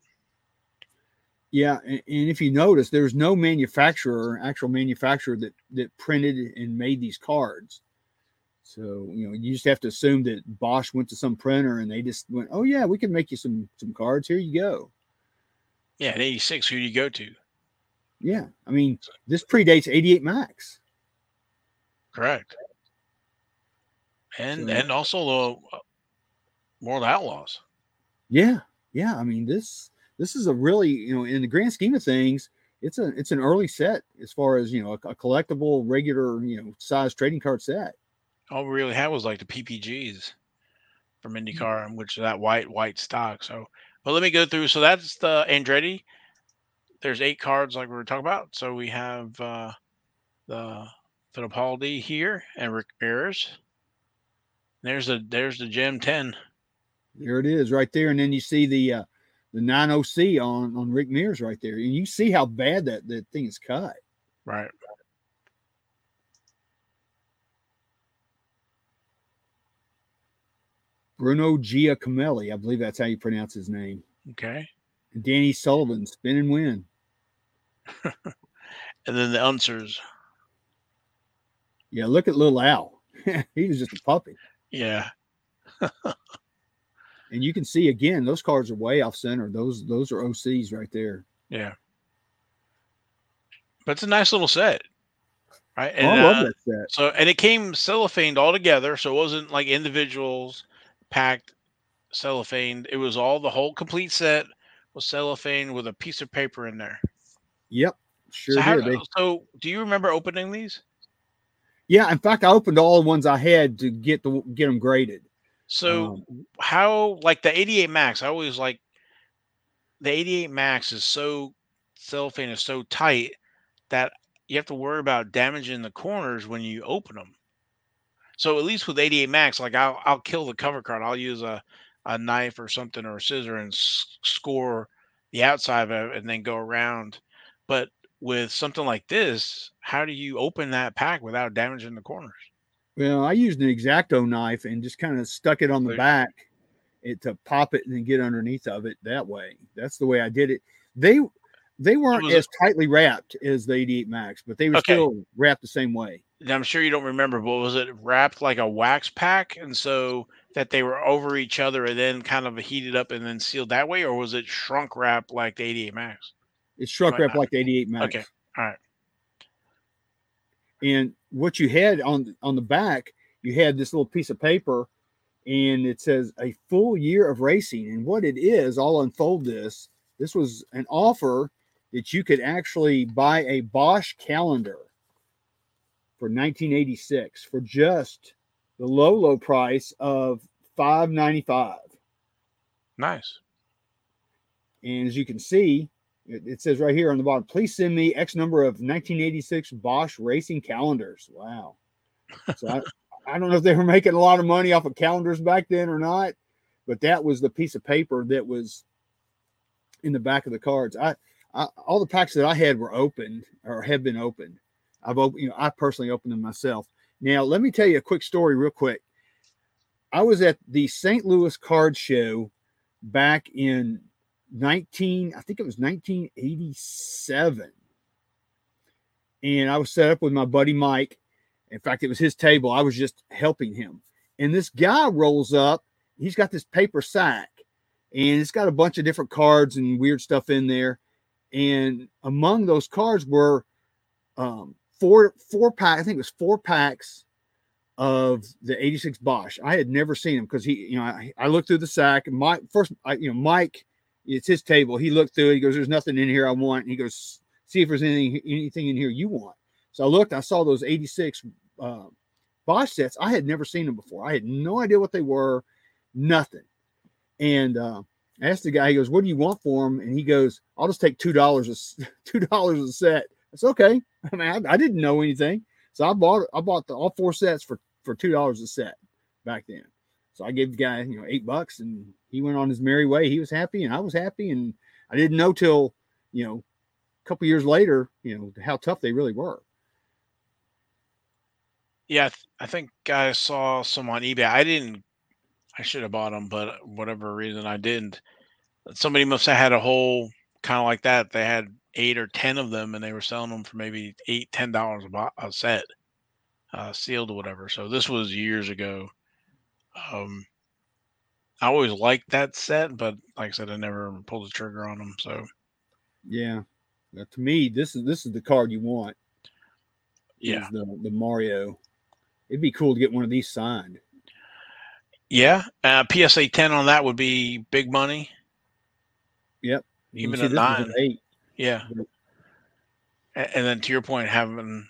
Yeah, and, and if you notice, there's no manufacturer, actual manufacturer that that printed and made these cards. So you know, you just have to assume that Bosch went to some printer and they just went, "Oh yeah, we can make you some some cards. Here you go." Yeah, at 86, who do you go to? Yeah, I mean, this predates '88 Max. Correct. And So- and also the uh, World Outlaws. Yeah, yeah. I mean, this this is a really you know, in the grand scheme of things, it's a it's an early set as far as you know, a, a collectible, regular you know, size trading card set. All we really had was like the PPGs from IndyCar, which is that white white stock. So, but let me go through. So that's the Andretti. There's eight cards like we were talking about. So we have uh, the Fittipaldi here and Rick Mears. There's the there's the Gem Ten. There it is, right there, and then you see the uh, the 90C on on Rick Mears right there, and you see how bad that that thing is cut. Right. Bruno Giacomelli. I believe that's how you pronounce his name. Okay. And Danny Sullivan, spin and win. <laughs> And then the Unsers. Yeah, look at little Al. <laughs> he was just a puppy. Yeah. <laughs> And you can see again, those cards are way off center. Those those are OCs right there. Yeah. But it's a nice little set. Right. Oh, I And, love uh, that set. So and it came cellophaned all together, so it wasn't like individuals packed cellophaned. It was all the whole complete set was cellophane with a piece of paper in there. Yep. Sure so, how, did. So do you remember opening these? yeah, in fact, I opened all the ones I had to get the get them graded. So Um, how like the 88 Max, I always like the 88 Max is so cellophane is so tight that you have to worry about damaging the corners when you open them. So at least with 88 Max, like I'll I'll kill the cover card. I'll use a a knife or something or a scissor and s- score the outside of it and then go around. But with something like this, how do you open that pack without damaging the corners? Well, I used an exacto knife and just kind of stuck it on the back it to pop it and then get underneath of it that way. That's the way I did it. They they weren't as tightly wrapped as the 88 Max, but they were Okay. still wrapped the same way. and I'm sure you don't remember, but was it wrapped like a wax pack, and so that they were over each other and then kind of heated up and then sealed that way, or was it shrunk wrap like the 88 Max? It's shrunk wrapped like the 88 Max. Okay, all right. And what you had on on the back, you had this little piece of paper, and it says a full year of racing. And what it is, I'll unfold this. This was an offer that you could actually buy a Bosch calendar for 1986 for just the low low price of 595 Nice. and as you can see it, says right here on the bottom please send me x number of 1986 bosch racing calendars. Wow. So I, <laughs> I don't know if they were making a lot of money off of calendars back then or not but that was the piece of paper that was in the back of the cards. I, I all the packs that i had were opened or have been opened. I've opened you know i personally opened them myself. Now let me tell you a quick story real quick. I was at the st louis card show back in 19 i think it was 1987 and i was set up with my buddy mike. In fact it was his table. I was just helping him. And this guy rolls up. He's got this paper sack and it's got a bunch of different cards and weird stuff in there. And among those cards were um four four pack i think it was four packs of the 86 Bosch. I had never seen him because he, you know, I, I looked through the sack. And my first, I, you know, Mike, it's his table. He looked through it. He goes, There's nothing in here I want. And he goes, See if there's anything, anything in here you want. So I looked, I saw those 86 uh, Bosch sets. I had never seen them before. I had no idea what they were, nothing. And uh, I asked the guy, he goes, What do you want for them? And he goes, I'll just take $2 a <laughs> $2 a set. It's okay. <laughs> I mean, I, I didn't know anything. So I bought I bought the, all four sets for for two dollars a set back then. So I gave the guy you know eight bucks, and he went on his merry way. He was happy, and I was happy, and I didn't know till you know a couple years later, you know how tough they really were. Yeah, I, th- I think I saw some on eBay. I didn't. I should have bought them, but whatever reason I didn't. Somebody must have had a whole kind of like that. They had eight or ten of them, and they were selling them for maybe eight, ten dollars a, bo- a set, uh, sealed or whatever. So this was years ago. Um, I always liked that set, but like I said, I never pulled the trigger on them. So Yeah, Now, to me, this is this is the card you want. yeah, the the Mario. It'd be cool to get one of these signed. yeah. Uh, PSA ten on that would be big money. Yep, Even see a nine. eight. Yeah. And then to your point, having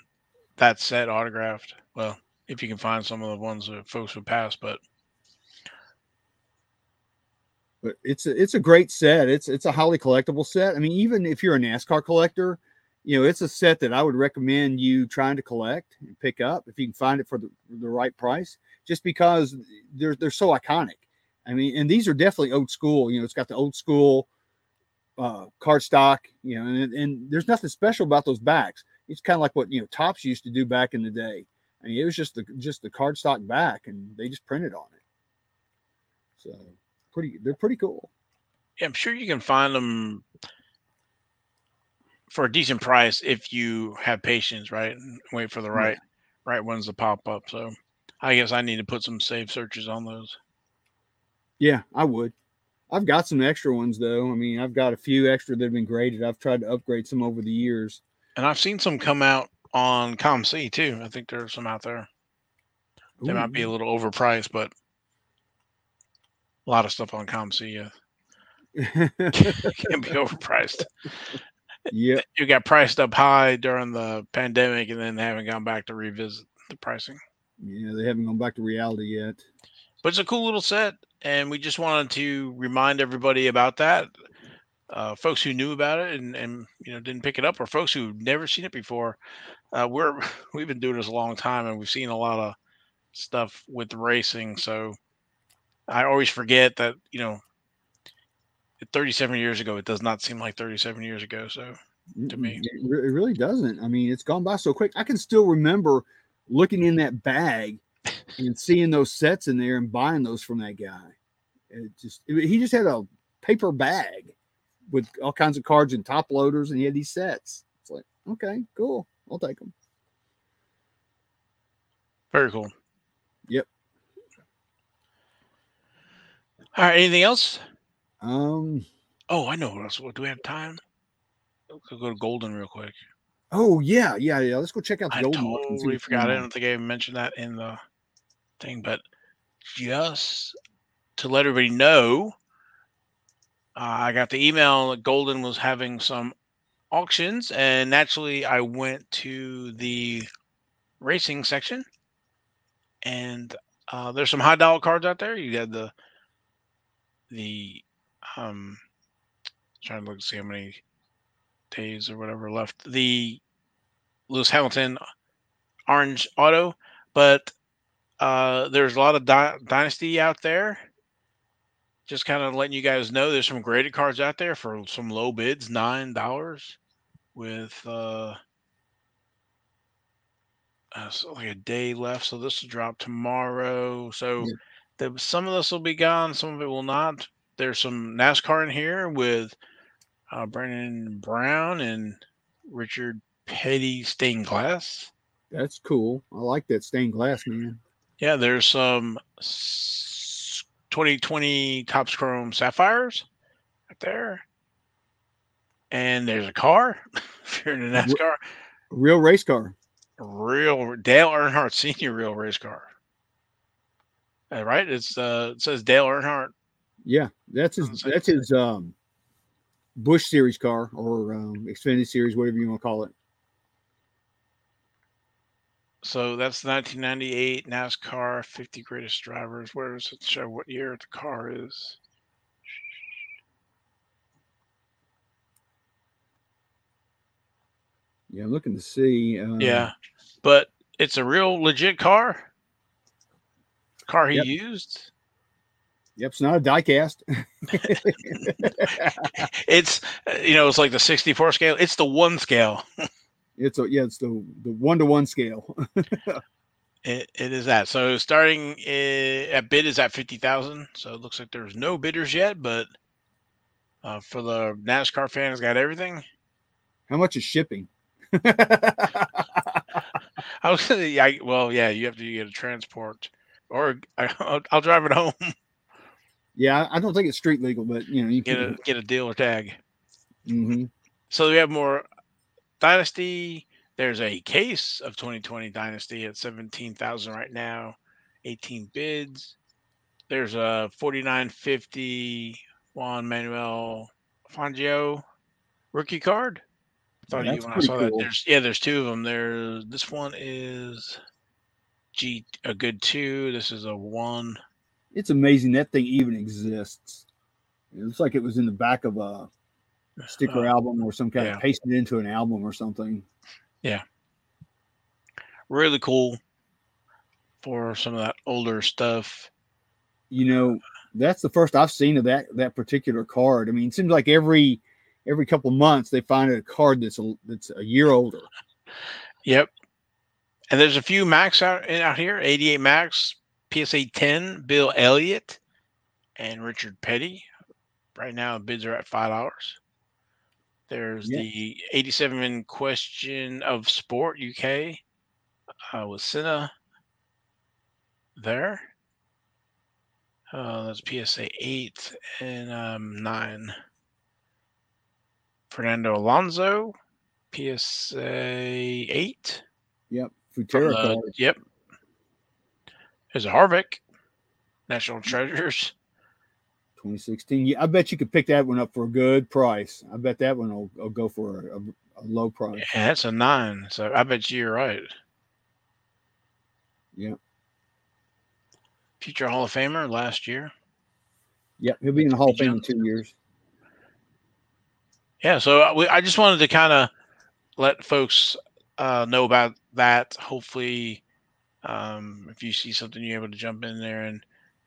that set autographed. Well, if you can find some of the ones that folks would pass, but but it's a, it's a great set. It's it's a highly collectible set. I mean, even if you're a NASCAR collector, you know, it's a set that I would recommend you trying to collect and pick up if you can find it for the, the right price. Just because they're they're so iconic. I mean, and these are definitely old school. You know, it's got the old school uh, card stock. You know, and, and there's nothing special about those backs. It's kind of like what you know Topps used to do back in the day. I mean, it was just the just the card stock back, and they just printed on it. So pretty, they're pretty cool. Yeah, I'm sure you can find them for a decent price if you have patience, right? And wait for the Yeah. right right ones to pop up. So I guess I need to put some save searches on those. Yeah, I would. I've got some extra ones though. I mean, I've got a few extra that have been graded. I've tried to upgrade some over the years. And I've seen some come out on COMC too. I think there's some out there. They might be a little overpriced, but a lot of stuff on COMC yeah, can be overpriced. yep. You got priced up high during the pandemic and then they haven't gone back to revisit the pricing. Yeah, they haven't gone back to reality yet. but it's a cool little set and we just wanted to remind everybody about that uh, folks who knew about it and, and you know didn't pick it up or folks who've never seen it before uh, we're <laughs> we've been doing this a long time and we've seen a lot of stuff with racing so i always forget that you know 37 years ago it does not seem like 37 years ago so to me. It, re- it really doesn't. I mean, it's gone by so quick. I can still remember looking in that bag and seeing those sets in there and buying those from that guy. It just it- he just had a paper bag with all kinds of cards and top loaders, and he had these sets. It's like, okay, cool, I'll take them. very cool Yep. All right anything else Um. oh i know what else do we have time Let's go to Goldin real quick Oh yeah, yeah, yeah. Let's go check out the I gold mark and totally forgot. I don't think I even mentioned that in the thing, but just to let everybody know, uh, I got the email that Goldin was having some auctions, and naturally, I went to the racing section, and uh, there's some high dollar cards out there. You got the the um, trying to look see how many days or whatever left. The Lewis Hamilton orange auto, but uh, there's a lot of dy- dynasty out there. Just kind of letting you guys know there's some graded cards out there for some low bids, nine dollars, with uh, uh, so like a day left. So this will drop tomorrow. So Yeah. The, some of this will be gone, some of it will not. There's some NASCAR in here with uh, Brandon Brown and Richard Petty stained glass. That's cool. I like that stained glass, man. Yeah, there's some 2020 Topps Chrome Sapphires right there. And there's a car. <laughs> if you're in a NASCAR, Real race car. real Dale Earnhardt Senior real race car. Uh, right? It's uh it says Dale Earnhardt. Yeah, that's his. That's his um, Busch series car or um, Xfinity series, whatever you want to call it. So that's 1998 NASCAR 50 greatest drivers. Where does it show what year the car is? Yeah, I'm looking to see. Um, Yeah, but it's a real legit car. Car he Yep. used. Yep, it's not a diecast. <laughs> It's you know it's like the 64 scale. It's the one scale. it's a yeah, it's the the one to one scale. <laughs> It, it is that. So starting at bid is at 50,000. So it looks like there's no bidders yet, but uh, for the NASCAR fans, got everything. How much is shipping? <laughs> I was gonna, yeah, well, yeah, you have to get a transport, or I, <laughs> I'll, I'll drive it home. <laughs> yeah, I don't think it's street legal, but you know you Get a can. get a dealer tag. hmm So we have more Dynasty. There's a case of 2020 Dynasty at 17,000 right now, 18 bids. There's a 4950 Juan Manuel Fangio rookie card. Thought you when I saw that. cool. There's yeah, there's two of them. There, this one is G a good two. This is a one. It's amazing that thing even exists. It looks like it was in the back of a sticker Uh, album or some kind yeah. of pasted into an album or something. Yeah. Really cool for some of that older stuff. you know that's the first i've seen of that that particular card i mean it seems like every every couple months they find a card that's a, that's a year older Yep. And there's a few Max out out here. 88 Max, PSA 10, Bill Elliott, and Richard Petty. Right now, bids are at five dollars. There's Yeah. the 87 in question of Sport UK uh, with Senna there. Uh, that's PSA 8 and um, 9. Fernando Alonso, PSA 8. Yep. Futera card. Yep. There's a Harvick, National Treasures. 2016. Yeah, I bet you could pick that one up for a good price. I bet that one will, will go for a, a, a low price. Yeah, that's a 9. So I bet you're right. Yep. Future Hall of Famer last year. Yep. He'll be in the Hall of Fame in two years. Yeah, so I- we, I just wanted to kind of let folks uh, know about that. Hopefully, um, if you see something, you're able to jump in there and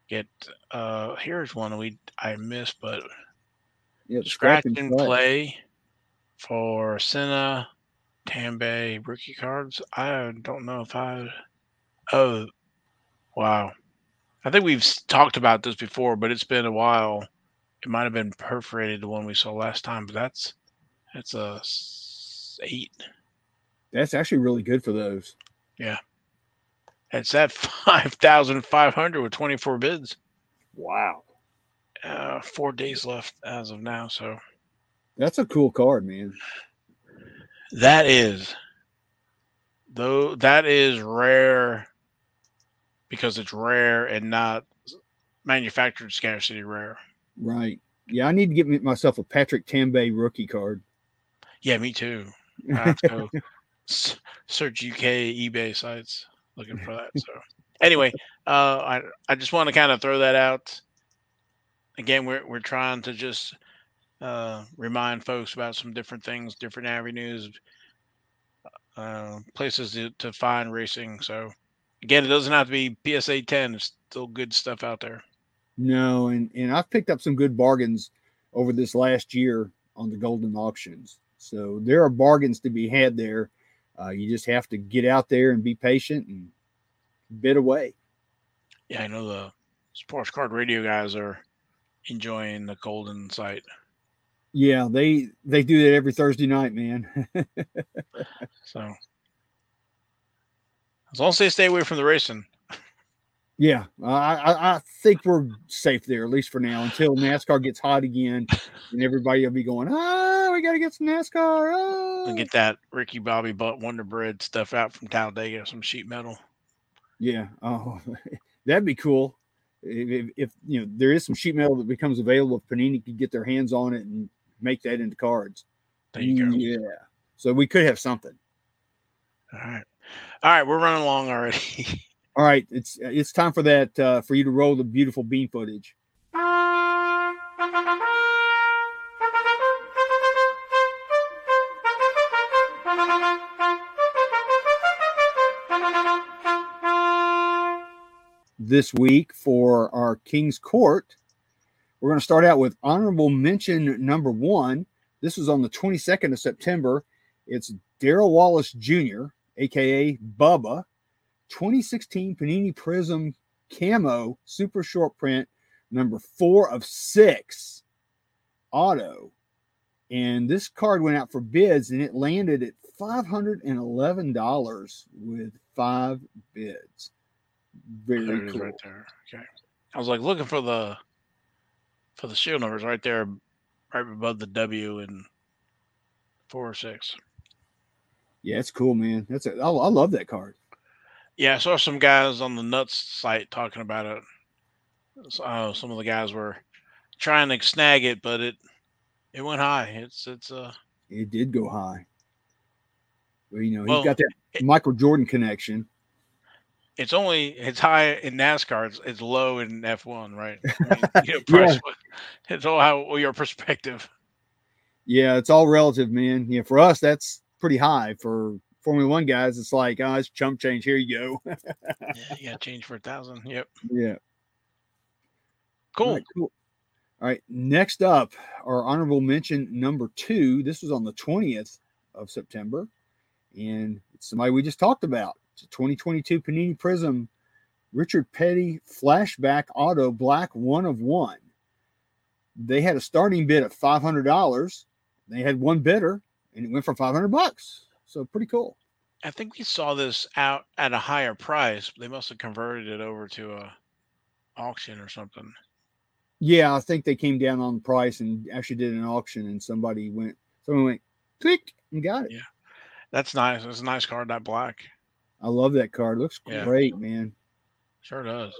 get. Uh, here's one we I missed, but Yep. scratch and play for Senna, Tambay rookie cards. I don't know if I. Oh, wow! I think we've talked about this before, but it's been a while. It might have been perforated, the one we saw last time, but that's that's a eight. That's actually really good for those. Yeah. It's at <laughs> five thousand five hundred with twenty four bids. Wow. Uh, four days left as of now, so That's a cool card, man. That is, though, that is rare because it's rare and not manufactured scarcity rare. Right. Yeah, I need to get myself a Patrick Tambay rookie card. Yeah, me too. I have to go <laughs> search UK eBay sites looking for that. So, <laughs> anyway, uh, I I just want to kind of throw that out. Again, we're we're trying to just uh, remind folks about some different things, different avenues, uh, places to, to find racing. So, again, it doesn't have to be PSA 10. There's still good stuff out there. No, and and I've picked up some good bargains over this last year on the Goldin auctions. So there are bargains to be had there. Uh, you just have to get out there and be patient and bid away. Yeah, I know the sports card radio guys are enjoying the Goldin site. Yeah, they they do that every Thursday night, man. <laughs> So, as long as they stay away from the racing, yeah, I, I I think we're safe there at least for now until NASCAR gets hot again, and everybody will be going, ah, we got to get some NASCAR. And get that Ricky Bobby Butt Wonder Bread stuff out from Talladega, some sheet metal. Yeah. Oh, <laughs> that'd be cool. If, if, if, you know there is some sheet metal that becomes available, if Panini could get their hands on it and make that into cards. There you go. Yeah. So we could have something. All right, all right, we're running along already. <laughs> All right, it's it's time for that uh, for you to roll the beautiful bean footage. This week for our King's Court, we're going to start out with honorable mention number one. This was on the 22nd of September. It's Darrell Wallace Jr., aka Bubba, 2016 Panini Prism Camo Super Short Print, number four of six, auto. And this card went out for bids and it landed at $511 with five bids. Very cool. right there. Okay, I was like looking for the for the shield numbers right there, right above the W and four or six. Yeah, it's cool, man. That's it. I love that card. Yeah, I saw some guys on the Nuts site talking about it. Uh, some of the guys were trying to snag it, but it it went high. It's it's uh It did go high. Well, you know, he's Well, got that it- Michael Jordan connection. it's only it's high in NASCAR. It's, it's low in F one, right? <laughs> I mean, you know, price, It's all how your perspective. Yeah, it's all relative, man. Yeah, for us, that's pretty high. For Formula One guys, it's like, oh, it's chump change. Here you go. <laughs> Yeah, you got change for a thousand. Yep, yeah. cool. All right, cool. All right. Next up, our honorable mention number two. This was on the 20th of September. And it's somebody we just talked about. It's a 2022 Panini Prism Richard Petty flashback auto black one of one. They had a starting bid of five hundred dollars. They had one bidder, and it went for five hundred bucks. So pretty cool. I think we saw this out at a higher price. They must have converted it over to a auction or something. Yeah, I think they came down on the price and actually did an auction, and somebody went, someone went, click and got it. Yeah. That's nice. That's a nice card, that black. I love that card. Looks Yeah. great, man. Sure does.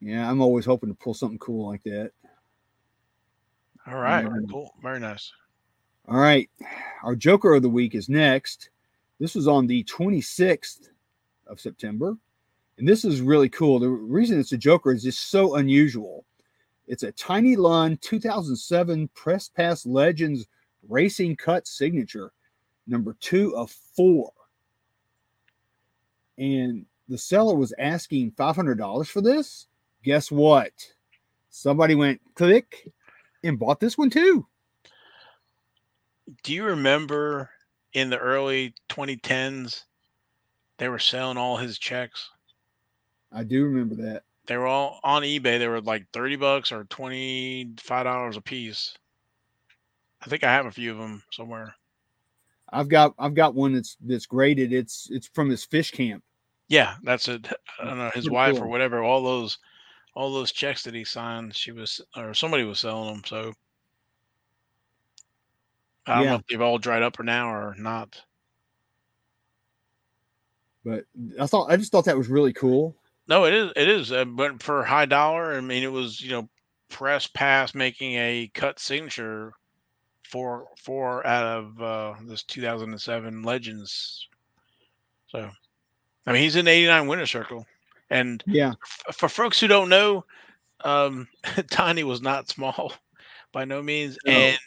Yeah, I'm always hoping to pull something cool like that. All right. Mm. Cool. Very nice. All right. Our Joker of the week is next. This was on the 26th of September. And this is really cool. The reason it's a Joker is just so unusual. It's a Tiny Lund 2007 Press Pass Legends Racing Cut signature, number two of four. And the seller was asking $500 for this. Guess what? Somebody went click and bought this one too. Do you remember in the early 2010s, they were selling all his checks? I do remember that. They were all on eBay. They were like 30 bucks or $25 a piece. I think I have a few of them somewhere. I've got I've got one that's that's graded. It's it's from his fish camp. Yeah, that's it. I don't know his Pretty wife or whatever. All those, all those checks that he signed, she was or somebody was selling them. So I don't Yeah. know if they've all dried up for now or not. But I thought I just thought that was really cool. No, it is. It is. Uh, but for high dollar, I mean, it was you know, press pass making a cut signature for four out of uh, this 2007 Legends. So, I mean, he's in the 89 winner circle, and Yeah, f- for folks who don't know, um, <laughs> Tiny was not small <laughs> by no means, No. and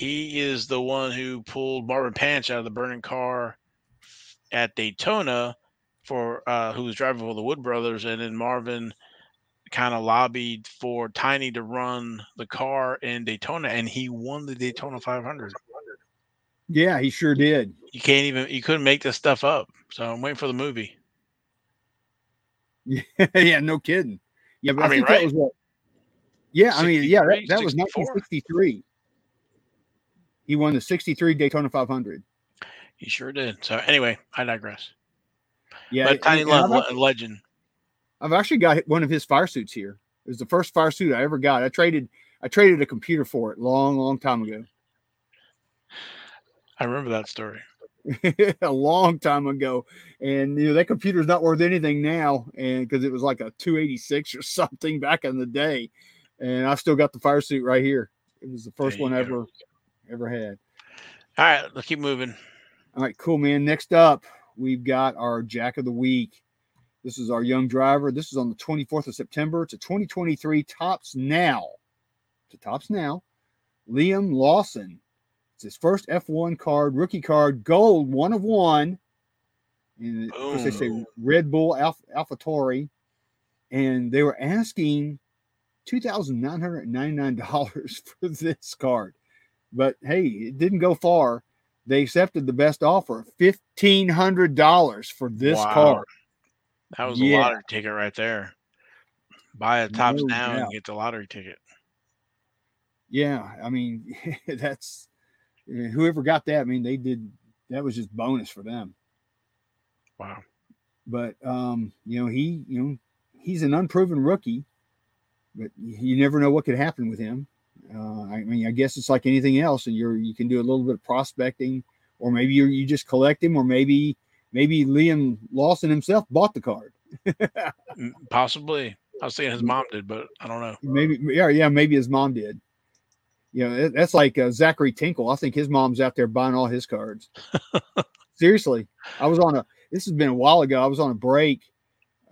he is the one who pulled Marvin Panch out of the burning car at Daytona for uh, who was driving for the Wood Brothers, and then Marvin kind of lobbied for Tiny to run the car in Daytona, and he won the Daytona 500. yeah, he sure did. You can't even you couldn't make this stuff up. So I'm waiting for the movie. <laughs> yeah, no kidding. Yeah, but I I, mean, think right? that was what. Yeah, I mean, yeah, that, that was 1963. He won the 63 Daytona 500. He sure did. So anyway, I digress. Yeah, but Tiny I've, legend. I've actually got one of his fire suits here. It was the first fire suit I ever got. I traded I traded a computer for it long, long time ago. I remember that story. <laughs> a long time ago. And you know that computer's not worth anything now, and because it was like a 286 or <laughs> something back in the day. And I still got the fire suit right here. It was the first one go. ever ever had. All right, let's keep moving. All right, cool, man. Next up, we've got our Jack of the Week. This is our young driver. This is on the 24th of September. It's a 2023 Topps Now. It's a Topps Now. Liam Lawson. It's his first F1 card, rookie card, gold, one of one. And of course, they say Red Bull Alpha AlphaTauri. And they were asking $2,999 <laughs> for this card. But hey, it didn't go far they accepted the best offer $1500 for this Wow. card That was Yeah. a lottery ticket right there. Buy a Topps No now and get the lottery ticket. yeah i mean <laughs> that's whoever got that i mean they did that was just bonus for them Wow. but um you know he you know he's an unproven rookie but you never know what could happen with him uh, i mean i guess it's like anything else and you're you can do a little bit of prospecting or maybe you you just collect him or maybe maybe liam lawson himself bought the card Possibly. I was saying his mom did, but I don't know. Maybe, yeah, yeah, maybe his mom did. You know, that's like uh, Zachary Tinkle. I think his mom's out there buying all his cards. <laughs> Seriously, I was on a. This has been a while ago. I was on a break,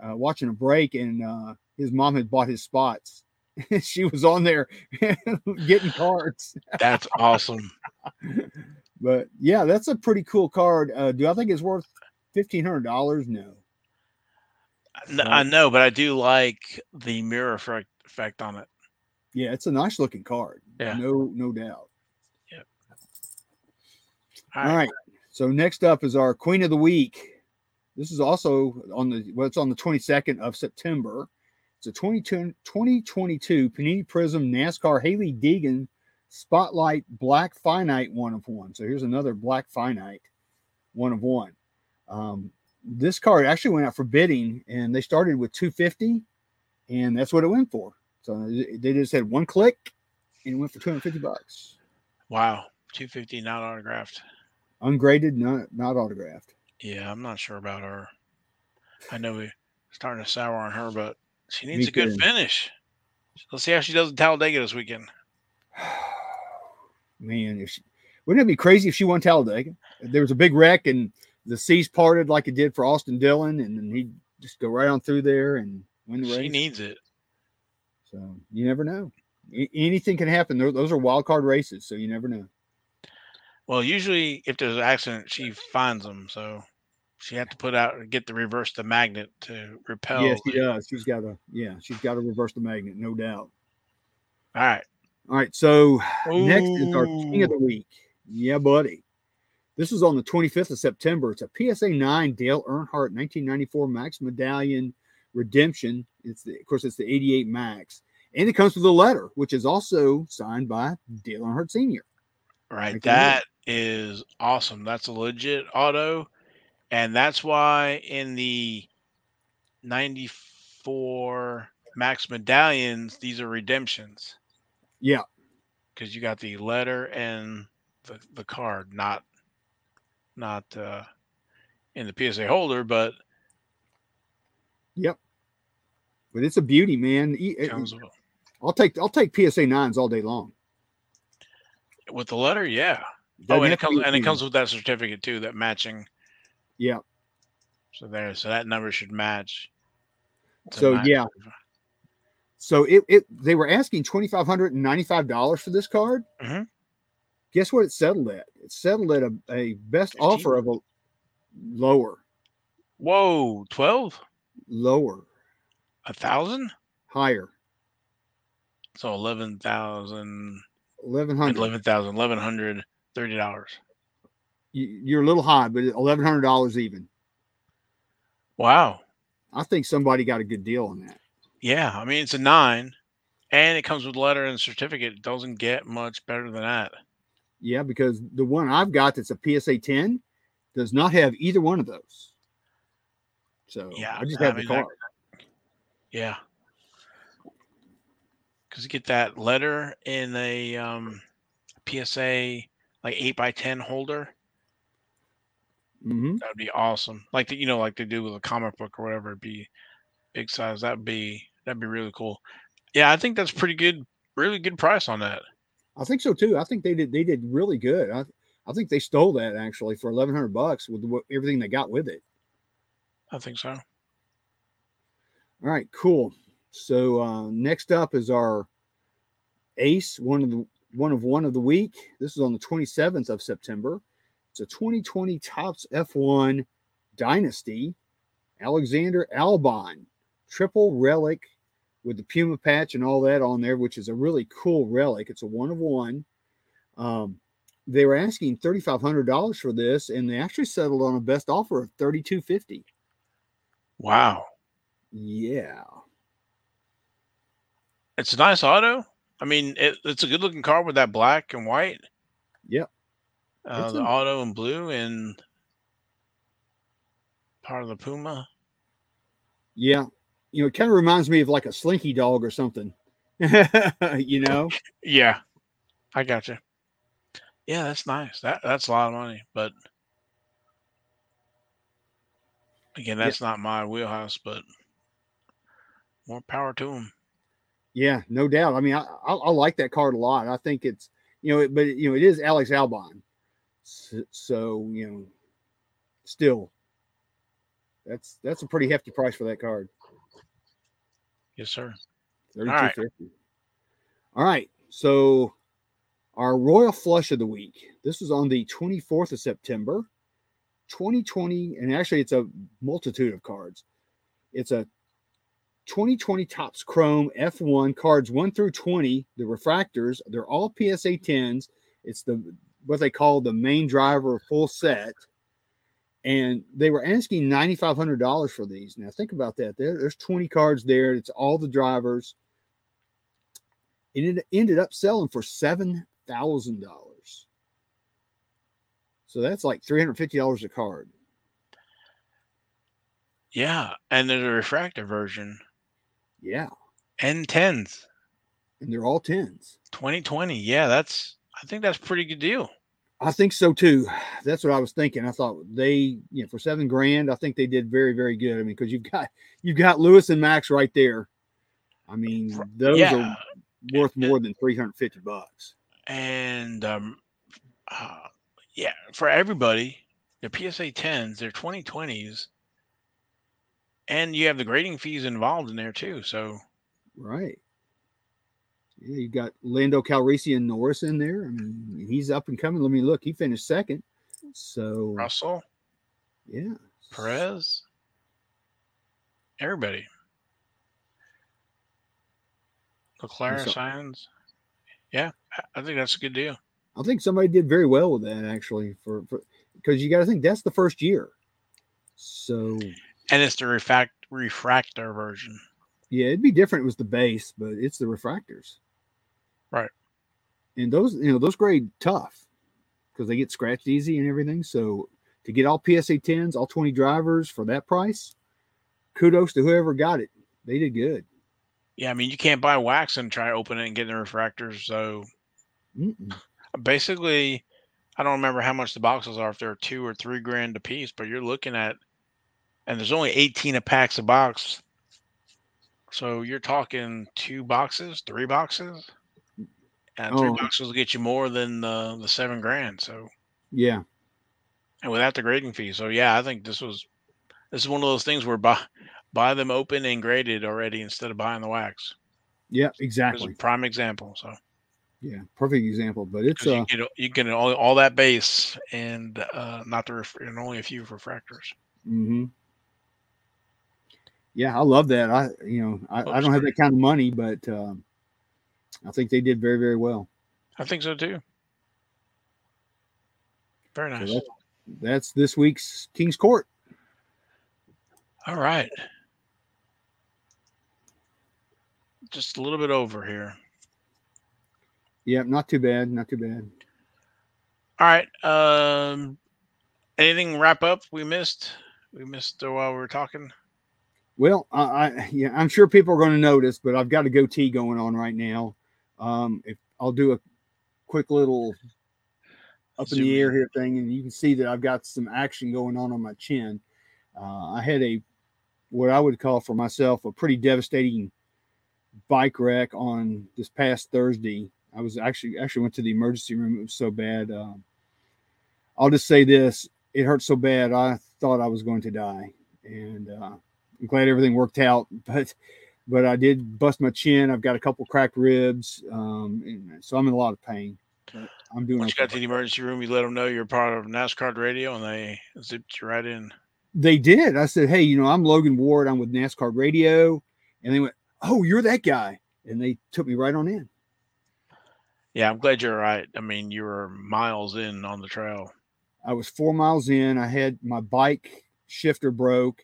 uh, watching a break, and uh, his mom had bought his spots. <laughs> she was on there <laughs> getting cards. That's awesome. <laughs> But yeah, that's a pretty cool card. Uh, do I think it's worth fifteen hundred dollars? No. I know, but I do like the mirror effect, effect on it. Yeah, it's a nice looking card. Yeah. No, no doubt. All All right. So next up is our Queen of the Week. This is also on the well, it's on the 22nd of September. It's a 20, 2022 Panini Prism NASCAR Hailie Deegan Spotlight Black Finite one of one. So here's another Black Finite one of one. Um, this card actually went out for bidding, and they started with 250, and that's what it went for. So they just had one click, and it went for 250 bucks. Wow, 250 not autographed. Ungraded, not not autographed. Yeah, I'm not sure about her. I know we're starting to sour on her, but she needs Me a good finish. Let's see how she does in Talladega this weekend. <sighs> Man, if she, wouldn't it be crazy if she won Talladega? There was a big wreck and the seas parted like it did for Austin Dillon, and then he'd just go right on through there and win the race. She needs it. so you never know. Anything can happen. Those, those are wild card races, so you never know. Well, usually if there's an accident, she finds them. So she had to put out and get the reverse the magnet to repel. yeah, she does. She's got to. Yeah, she's got to reverse the magnet, no doubt. All right. All right, so next is our king of the week. Yeah, buddy. This is on the 25th of September. It's a PSA 9 Dale Earnhardt 1994 Maxx Medallion Redemption. It's the, of course it's the 88 Maxx, and it comes with a letter, which is also signed by Dale Earnhardt Sr. Right. That is awesome. That's a legit auto. And that's why in the 94 Maxx medallions, these are redemptions Yeah, because you got the letter and the, the card, not not uh, in the PSA holder, but Yep. but it's a beauty, man. It- I'll take I'll take PSA nines all day long. with the letter. Yeah. Doesn't oh, and it comes and it comes with that certificate too, that matching. Yeah. So there, so that number should match. So match. yeah, So it, it they were asking twenty five hundred and ninety five dollars for this card. Mhm. Guess what it settled at? It settled at a, a best 15? offer of a lower, Whoa, twelve, lower, a thousand. higher, So eleven thousand, eleven hundred. eleven thousand, eleven hundred thirty dollars. You're a little high, but eleven hundred dollars even. Wow. I think somebody got a good deal on that. Yeah, I mean it's a nine, and it comes with letter and certificate. It doesn't get much better than that. Yeah, because the one I've got that's a PSA ten does not have either one of those. So Yeah, I just I have the mean, that- card. Yeah. Because you get that letter in a um, PSA like eight by ten holder. Hmm That would be awesome. Like the, you know, like they do with a comic book or whatever. It'd be big size. That'd be that'd be really cool. Yeah, I think that's pretty good. Really good price on that. I think so too. I think they did they did really good. I I think they stole that actually for eleven hundred bucks with what, everything they got with it. I think so. All right, cool. So uh, next up is our ace, one of the one of one of the week. This is on the 27th of September. It's a 2020 Topps F1 Dynasty Alexander Albon triple relic with the Puma patch and all that on there, which is a really cool relic. It's a one of one. Um, they were asking $3,500 for this, and they actually settled on a best offer of 3250 Wow, Yeah. it's a nice auto. I mean, it, it's a good looking car with that black and white. Yep. Uh, the auto and blue and part of the Puma. Yeah. You know, it kind of reminds me of like a slinky dog or something. <laughs> you know? Yeah, I got you. Yeah, that's nice. That that's a lot of money, but again, Yeah. that's not my wheelhouse. But more power to him. Yeah, no doubt. I mean, I, I, I like that card a lot. I think it's, you know, it, but you know, it is Alex Albon. So, you know, still, that's that's a pretty hefty price for that card. Yes, sir. Thirty-two right. All right. So our royal flush of the week. This is on the 24th of September, 2020, and actually it's a multitude of cards. It's a 2020 Topps Chrome F1 cards 1 through 20. The refractors, they're all PSA 10s. It's the what they call the main driver full set. and they were asking ninety five hundred dollars for these. Now think about that. There, there's twenty cards there. It's all the drivers. And it ended up selling for seven thousand dollars. So that's like three hundred fifty dollars a card. Yeah, and there's a refractor version. Yeah, And tens. and they're all tens. 2020. Yeah, that's I think that's a pretty good deal. I think so too. That's what I was thinking. I thought they, you know, for seven grand, I think they did very, very good. I mean, because you've got you've got Lewis and Max right there. I mean, those yeah. are worth more than three hundred fifty bucks. And um uh, yeah, for everybody, the PSA 10s, they're 2020s. And you have the grading fees involved in there too. So Right. Yeah, you got Lando Calrissian Norris in there. I mean, he's up and coming. Let me look. He finished second. So Russell, yeah, Perez, everybody. Leclerc Sainz. Yeah, I- I think that's a good deal. I think somebody did very well with that actually. For because you got to think that's the first year. So And it's the refact refractor version. yeah, it'd be different. It was the base, but it's the refractors. Right. And those, you know, those grade tough because they get scratched easy and everything. So to get all PSA 10s, all 20 drivers for that price, kudos to whoever got it. They did good. Yeah, I mean you can't buy wax and try to open it and get the refractors. So Mm-mm. basically, I don't remember how much the boxes are if they're two or three grand a piece, but you're looking at, and there's only 18 a packs a box. So you're talking two boxes, three boxes, and three Oh. boxes will get you more than the the seven grand. So Yeah. and without the grading fee. So yeah, I think this was this is one of those things where buy buy them open and graded already instead of buying the wax. Yeah, exactly. a prime example. So Yeah, perfect example. But it's uh you get you get all, all that base and uh not the ref- and only a few refractors. Mm-hmm. Yeah, I love that. I you know I, I don't have that kind of money, but um, I think they did very very well. I think so too. Very So nice. that's, that's this week's King's Court. All right. Just a little bit over here. Yeah, not too bad, not too bad. All right. Um anything wrap up we missed? We missed uh, while we were talking. Well, I, I yeah, I'm sure people are going to notice, but I've got a goatee going on right now. Um, if I'll do a quick little up in the air here thing, and you can see that I've got some action going on on my chin. Uh, I had a what I would call for myself a pretty devastating bike wreck on this past Thursday. I was actually actually went to the emergency room. It was so bad. Um, I'll just say this: it hurt so bad. I thought I was going to die, and uh, I'm glad everything worked out. <laughs> But but I did bust my chin. I've got a couple cracked ribs, um, and so I'm in a lot of pain. But I'm doing. Once you got to the emergency room, you let them know you're part of NasCard radio, and they zipped you right in. They did. I said, "Hey, you know, I'm Logan Ward. I'm with NasCard Radio," and they went, "Oh, you're that guy," and they took me right on in. Yeah, I'm glad you're all right. I mean, you were miles in on the trail. I was four miles in. I had my bike shifter broke.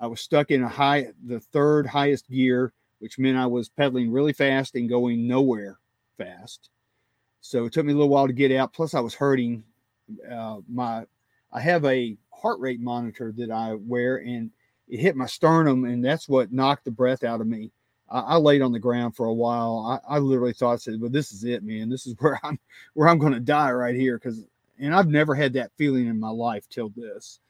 I was stuck in a high, the third highest gear, which meant I was pedaling really fast and going nowhere fast. So it took me a little while to get out. Plus, I was hurting. Uh, my, I have a heart rate monitor that I wear, and it hit my sternum, and that's what knocked the breath out of me. I, I laid on the ground for a while. I, I literally thought, I said, "Well, this is it, man. This is <laughs> where I'm, where I'm going to die right here." Because and I've never had that feeling in my life till this.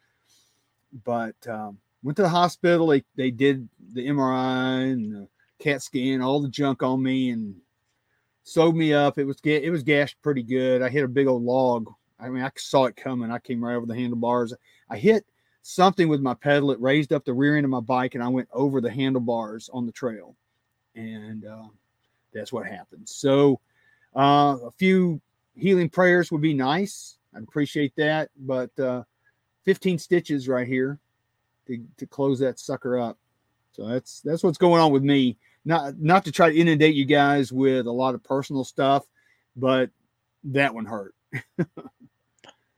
But um, went to the hospital. They they did the MRI and the CAT scan, all the junk on me, and sewed me up. It was it was gashed pretty good. I hit a big old log. I mean, I saw it coming. I came right over the handlebars. I hit something with my pedal. It raised up the rear end of my bike, and I went over the handlebars on the trail, and uh, that's what happened. So uh, a few healing prayers would be nice. I'd appreciate that. But uh, 15 stitches right here to, to close that sucker up. So that's that's what's going on with me. Not not to try to inundate you guys with a lot of personal stuff, but that one hurt. <laughs>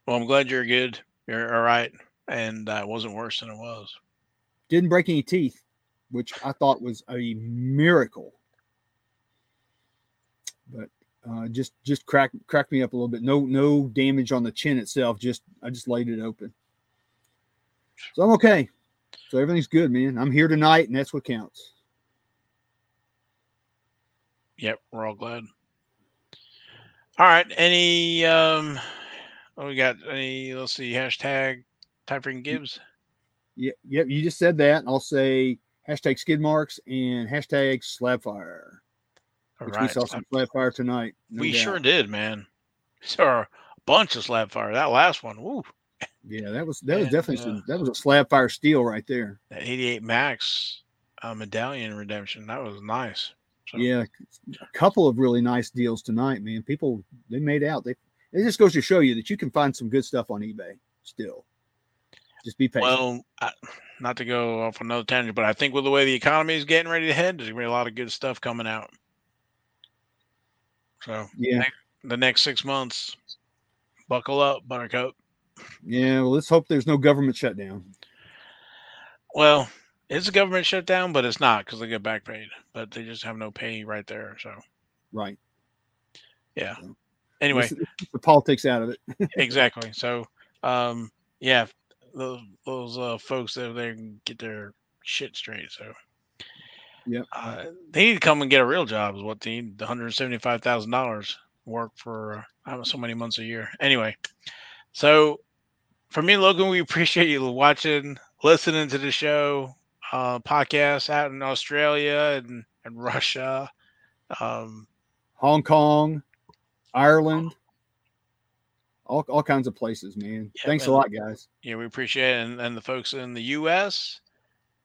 Well, I'm glad you're good. You're all right. and uh, it wasn't worse than it was. Didn't break any teeth, which I thought was a miracle. But uh, just just crack cracked me up a little bit. No no damage on the chin itself. Just I just laid it open. So I'm okay. So everything's good, man. I'm here tonight, and that's what counts. Yep, we're all glad. All right. Any um what we got? Any let's see, hashtag Typering Gibbs. Yeah, yep. You just said that. I'll say hashtag skid marks and hashtag slab fire. All we saw some slab fire tonight. no we doubt. sure did, man. Saw a bunch of slab fire. That last one, woo. Yeah, that was that was definitely uh, some, that was a slab fire steel right there. That 88 Maxx uh, medallion redemption. That was nice. So, Yeah, a couple of really nice deals tonight, man. People they made out. They it just goes to show you that you can find some good stuff on eBay still. Just be patient. Well, I, not to go off another tangent, but I think with the way the economy is getting ready to head, there's gonna be a lot of good stuff coming out. So yeah, the next six months, buckle up, Buttercup. Yeah. Well, let's hope there's no government shutdown. Well, it's a government shutdown, but it's not because they get back paid, but they just have no pay right there. So Right. yeah. So, Anyway, Let's- let's get the politics out of it. <laughs> exactly. So, um, yeah, those those uh, folks that they can get their shit straight. So, yeah, uh, they need to come and get a real job. Is what they need. One hundred seventy five thousand dollars work for uh, so many months a year. Anyway, so for me, Logan, we appreciate you watching, listening to the show, uh, podcast out in Australia and and Russia. Um, Hong Kong, Ireland, all, all kinds of places, man. Yeah, Thanks a lot, guys. yeah, we appreciate it. And, and the folks in the U.S.,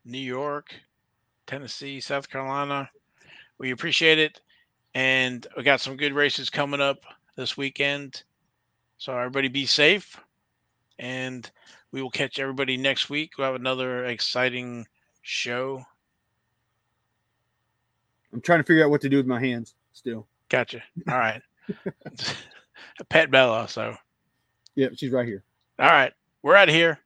New York, Tennessee, South Carolina, we appreciate it. And we got some good races coming up this weekend. So everybody be safe. And we will catch everybody next week. We'll have another exciting show. I'm trying to figure out what to do with my hands still. Gotcha. All right. <laughs> <laughs> Pet Bella. So, Yep, she's right here. all right. We're out of here.